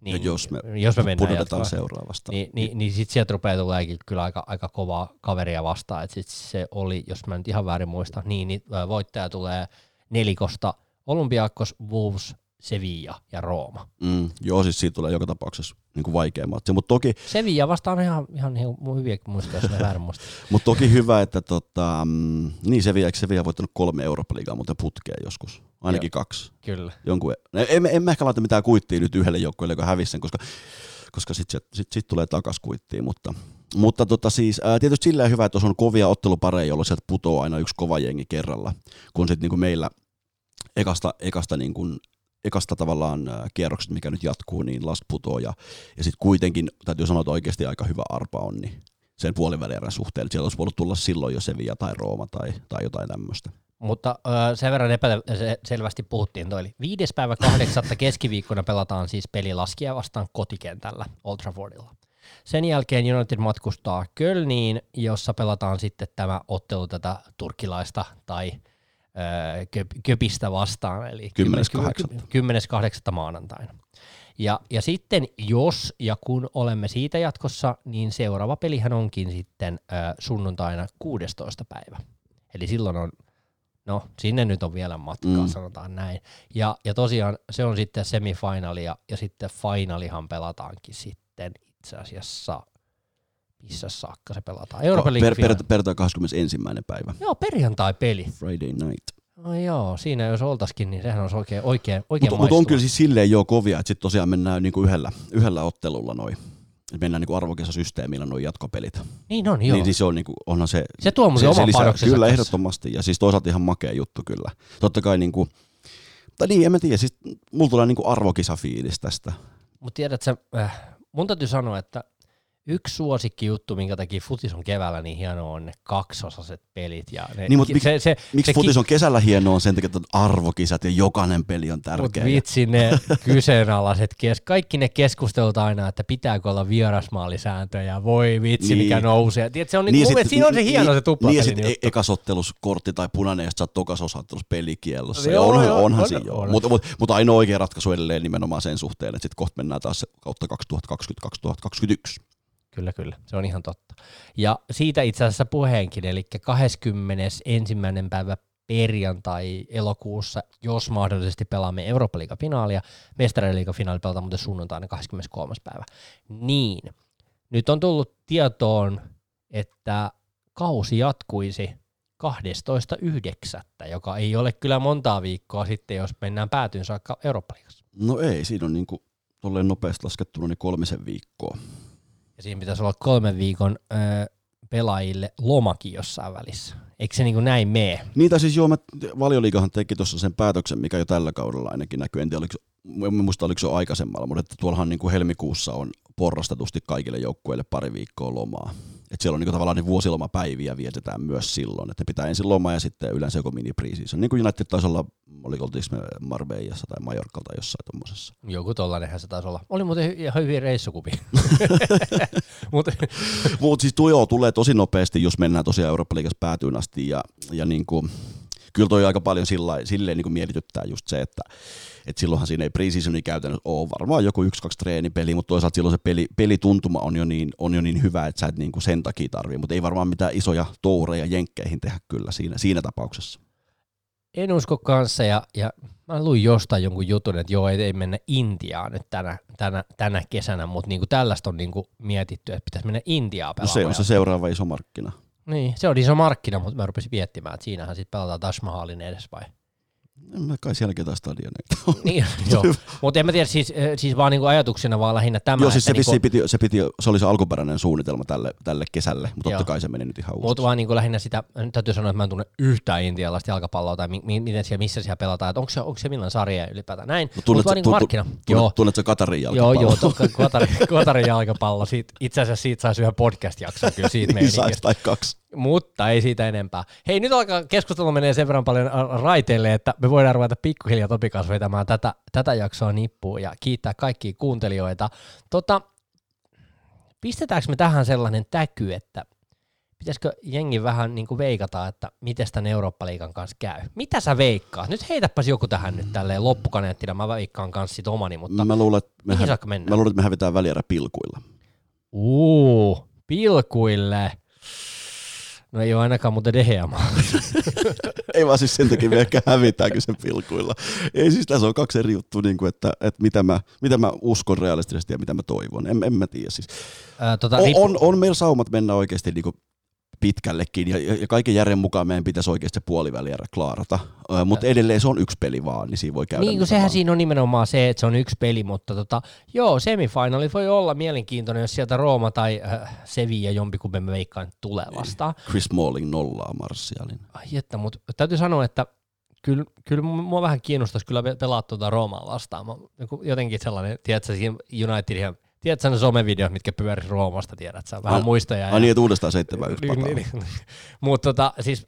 Niin, ja jos me jos me mennään pudotetaan jatkoon, seuraavasta. niin, niin, niin sitten sieltä rupeaa tuleekin kyllä aika, aika kovaa kaveria vastaan, että sit se oli, jos mä nyt ihan väärin muista, niin, niin voittaja tulee nelikosta Olympiakos, Wolves, Sevilla ja Rooma. Mm, joo, siis siitä tulee joka tapauksessa niinku vaikea matsi, mutta toki, Sevilla vastaan on ihan, ihan, ihan hyviä muistia, jos mä väärin muista. mut toki hyvä, että tota, mm, niin Sevilla, eikö Sevilla voittanut kolme Eurooppa-liigaa muuten putkeen joskus, ainakin Joo. kaksi. Kyllä. Jonkun, en, en, en mä ehkä laita mitään kuittia nyt yhdelle joukkueelle, joka hävisi sen, koska, koska sitten sit, sit tulee takas kuittiin, mutta, mutta tota siis, ää, tietysti silleen hyvä, että jos on kovia ottelupareja, jolloin sieltä putoaa aina yksi kova jengi kerralla, kun sitten niinku meillä ekasta, ekasta, niinku, ekasta tavallaan ää, kierrokset, mikä nyt jatkuu, niin last putoo ja, ja sitten kuitenkin, täytyy sanoa, että oikeasti aika hyvä arpa on, niin sen puolivälierän suhteen, että siellä olisi voinut tulla silloin jo Sevilla tai Rooma tai, tai jotain tämmöistä. Mutta ö, sen verran epäselvästi puhuttiin toi. Eli viides päivä kahdeksatta keskiviikkona pelataan siis pelilaskia vastaan kotikentällä Old Traffordilla. Sen jälkeen United matkustaa Kölniin, jossa pelataan sitten tämä ottelu tätä turkkilaista tai köpistä vastaan, eli 10.8.. 10.8. maanantaina. Ja, ja sitten jos ja kun olemme siitä jatkossa, niin seuraava pelihän onkin sitten ö, sunnuntaina 16. päivä. Eli silloin on, no sinne nyt on vielä matkaa, Mm. sanotaan näin. Ja, ja tosiaan se on sitten semifinaali ja, ja sitten finalihan pelataankin sitten itse asiassa, missä saakka se pelataan? Euroopan per, per, per, perjantai 21. päivä. Joo, perjantai-peli. Friday night. No joo, siinä jos oltaisikin, niin sehän olisi oikein, oikein, oikein Mutta mut on kyllä siis silleen jo kovia, että sitten tosiaan mennään niinku yhdellä, yhdellä ottelulla noin. Mennään niinku arvokisasysteemillä noin jatkopelit. Niin on, joo. Niin siis on niinku, onhan se, se tuo muuten oman panoksensa Kyllä, tässä. ehdottomasti. Ja siis toisaalta ihan makea juttu kyllä. Totta kai niinku, tai niin, en mä tiedä, siis mulla tulee niinku arvokisafiilis tästä. Mutta tiedätkö, äh, mun täytyy sanoa, että yksi suosikki juttu, minkä takia futis on keväällä niin hienoa, on ne kaksosaiset pelit. Ja ne, Niin, mut mik- se, se, Miksi se futis on kesällä hienoa on sen takia, että on arvokisat ja jokainen peli on tärkeä. vitsi ne kyseenalaiset, kes, kaikki ne keskustelut aina, että pitääkö olla vierasmaalisääntöjä, voi vitsi Niin. mikä nousee. Tiedät, se on, niin, niin, sit- siinä on se hieno niin, se tuplapeli. Niin ja sitten ekasottelus kortti tai punainen ja sitten sä oot tokasosattelus pelikiellossa. Joo, onhan, joo, onhan on, siinä joo. Mutta mut, mut ainoa oikea ratkaisu edelleen nimenomaan sen suhteen, että sitten kohta mennään taas se kautta 2020-2021. Kyllä, kyllä. Se on ihan totta. Ja siitä itse asiassa puheenkin, eli 21. päivä perjantai elokuussa, jos mahdollisesti pelaamme eurooppa finaalia mestariliiga finaali pelataan muuten sunnuntaina 23. päivä. Niin, nyt on tullut tietoon, että kausi jatkuisi 12.9., joka ei ole kyllä montaa viikkoa sitten, jos mennään päätyyn saakka eurooppa -liigassa. No ei, siinä on niinku tolleen nopeasti laskettuna niin kolmisen viikkoa. Ja siinä pitäisi olla kolmen viikon ö, pelaajille lomakin jossain välissä. Eikö se niin kuin näin mene? Niitä siis joo, valioliikahan teki tuossa sen päätöksen, mikä jo tällä kaudella ainakin näkyy. En tiedä, oliko, en muista oliko se aikaisemmalla, mutta että tuollahan niin kuin helmikuussa on porrastetusti kaikille joukkueille pari viikkoa lomaa. Et siellä on niin tavallaan niin vuosilomapäiviä vietetään myös silloin, että pitää ensin loma ja sitten yleensä joku mini preseason. Niin kuin United taisi olla, oliko me Marbeiassa tai Majorkalta jossain tuommoisessa. Joku tollanenhan se taisi olla. Oli muuten ihan hyvin reissukupi. Mutta Mut siis tuo joo, tulee tosi nopeasti, jos mennään tosiaan Eurooppa liigassa päätyyn asti ja, ja niin kuin, kyllä toi aika paljon sillä, silleen niin kuin mietityttää just se, että et silloinhan siinä ei preseasoni käytännössä ole varmaan joku yksi, kaksi treenipeli, mutta toisaalta silloin se peli, pelituntuma on jo, niin, on jo niin hyvä, että sä et niin kuin sen takia tarvii, mutta ei varmaan mitään isoja toureja jenkkeihin tehdä kyllä siinä, siinä tapauksessa. En usko kanssa, ja, ja mä luin jostain jonkun jutun, että joo, ei, ei mennä Intiaan nyt tänä, tänä, tänä kesänä, mutta niinku tällaista on niinku mietitty, että pitäisi mennä Intiaan pelaamaan. No se on se seuraava iso markkina. Niin, se on iso markkina, mutta mä rupesin miettimään, että siinähän sitten pelataan Taj Mahalin edes vai? En mä kai sielläkin taas stadioneita niin, joo. Mutta en mä tiedä, siis, eh, siis vaan niinku ajatuksena vaan lähinnä tämä. Joo, siis se, niinku, piti, se, piti, se oli se alkuperäinen suunnitelma tälle, tälle kesälle, mutta totta kai se meni nyt ihan uusiksi. Mutta vaan niinku lähinnä sitä, nyt täytyy sanoa, että mä en tunne yhtään intialaista jalkapalloa tai mi, miten siellä, missä siellä pelataan, että onko se, onko se millainen sarja ylipäätään näin. No, tunnet, vaan niinku markkina. Tunnet, joo. Tunnetko Katarin jalkapallo? Joo, joo, Katarin, Katarin jalkapallo. Siitä, itse asiassa siitä saisi yhden podcast-jakson kyllä siitä niin saisi tai kaksi. Mutta ei siitä enempää. Hei, nyt alkaa keskustelu menee sen verran paljon raiteille, että me voidaan ruveta pikkuhiljaa Topi kanssa vetämään tätä, tätä jaksoa nippuun ja kiittää kaikkia kuuntelijoita. Tota, pistetäänkö me tähän sellainen täky, että pitäisikö jengi vähän niin kuin veikata, että miten tämän Eurooppa-liigan kanssa käy? Mitä sä veikkaat? Nyt heitäpäs joku tähän nyt tälleen loppukaneettina, mä veikkaan kanssa sit omani, mutta mä luulen, että me, hä- mä luulen, että me hävitään välierä pilkuilla. Uu, pilkuille. No ei ole ainakaan muuten Deheamaa. ei vaan siis sen takia me ehkä hävitäänkö sen pilkuilla. Ei siis tässä on kaksi eri juttua, niin kuin, että, että mitä, mä, mitä mä uskon realistisesti ja mitä mä toivon. En, en mä tiedä siis. Ää, tota, on, on, on meillä saumat mennä oikeasti niin kuin pitkällekin, ja, ja kaiken järjen mukaan meidän pitäisi oikeasti se puolivälierä klaarata, mutta edelleen se on yksi peli vaan, niin siinä voi käydä. Niin, sehän vaan. siinä on nimenomaan se, että se on yksi peli, mutta tota, joo, semifinali voi olla mielenkiintoinen, jos sieltä Rooma tai äh, Sevilla jompikumpi me veikkaan tulee vastaan. Chris Smalling nollaa Martialin. Ai että, mutta täytyy sanoa, että kyllä, kyllä mua vähän kiinnostaisi kyllä pelaa tuota Roomaa vastaan. Mä, jotenkin sellainen, tiedätkö, Unitedin Tiedätkö ne somevideot, mitkä pyöri Roomasta, tiedät sä, vähän muistoja. Ai niin, että uudestaan 7 yksi niin, niin, niin. Mutta tota, siis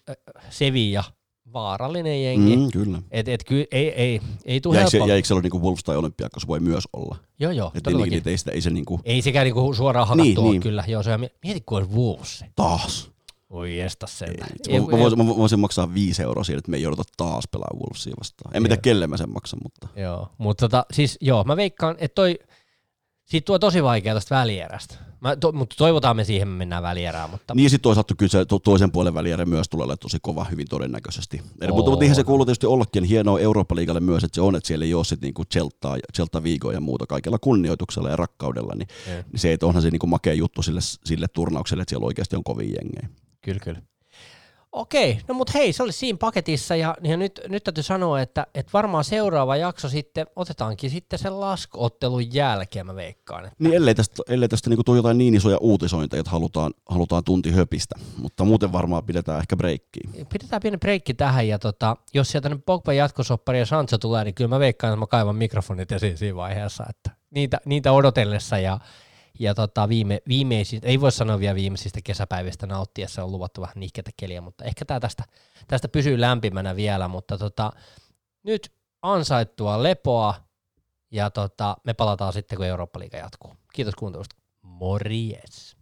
Sevilla, vaarallinen jengi. Mm, kyllä. Et, et, ky, ei, ei, ei tule helppo. Ja eikö se ole niinku Wolves tai Olympiakos voi myös olla? Joo, joo, et todellakin. Niin, ei, sitä, ei, se niinku... ei sekään niinku suoraan hakattua niin, niin. kyllä. Joo, se on, mieti, kun olisi Wolves. Taas. Oi estä sen. Ei, mä, mä, voisin, mä, voisin maksaa viisi euroa siitä, että me ei jouduta taas pelaamaan Wolvesia vastaan. En tiedä, kelle mä sen maksan, mutta... Joo, mutta tota, siis joo, mä veikkaan, että toi siitä tuo tosi vaikea tästä välierästä. Mä, to, mutta toivotaan me siihen, me mennään välierään. Mutta... Niin sitten toisaalta kyllä se to, toisen puolen välierä myös tulee olemaan tosi kova hyvin todennäköisesti. Eli, mutta, mutta ihan se kuuluu tietysti ollakin hienoa Eurooppa-liigalle myös, että se on, että siellä ei ole sitten niinku Vigoa ja muuta kaikella kunnioituksella ja rakkaudella, niin, niin se, että onhan se niinku makea juttu sille, sille turnaukselle, että siellä oikeasti on kovin jengejä. Kyllä, kyllä. Okei, no mutta hei, se oli siinä paketissa ja, ja nyt, nyt täytyy sanoa, että, että varmaan seuraava jakso sitten otetaankin sitten sen laskuottelun jälkeen, mä veikkaan. Että... Niin, ellei tästä, ellei tästä niinku tule jotain niin isoja uutisointeja, että halutaan, halutaan tunti höpistä, mutta muuten varmaan pidetään ehkä breikkiä. Pidetään pieni breikki tähän ja tota, jos sieltä nyt Pogba jatkosoppari ja Sancho tulee, niin kyllä mä veikkaan, että mä kaivan mikrofonit esiin siinä vaiheessa, että niitä, niitä odotellessa ja ja tota, viime, viimeisistä, ei voi sanoa vielä viimeisistä kesäpäivistä nauttiessa on luvattu vähän nihketä keliä, mutta ehkä tämä tästä, tästä pysyy lämpimänä vielä, mutta tota, nyt ansaittua lepoa ja tota, me palataan sitten, kun Eurooppa-liiga jatkuu. Kiitos kuuntelusta. Morjes.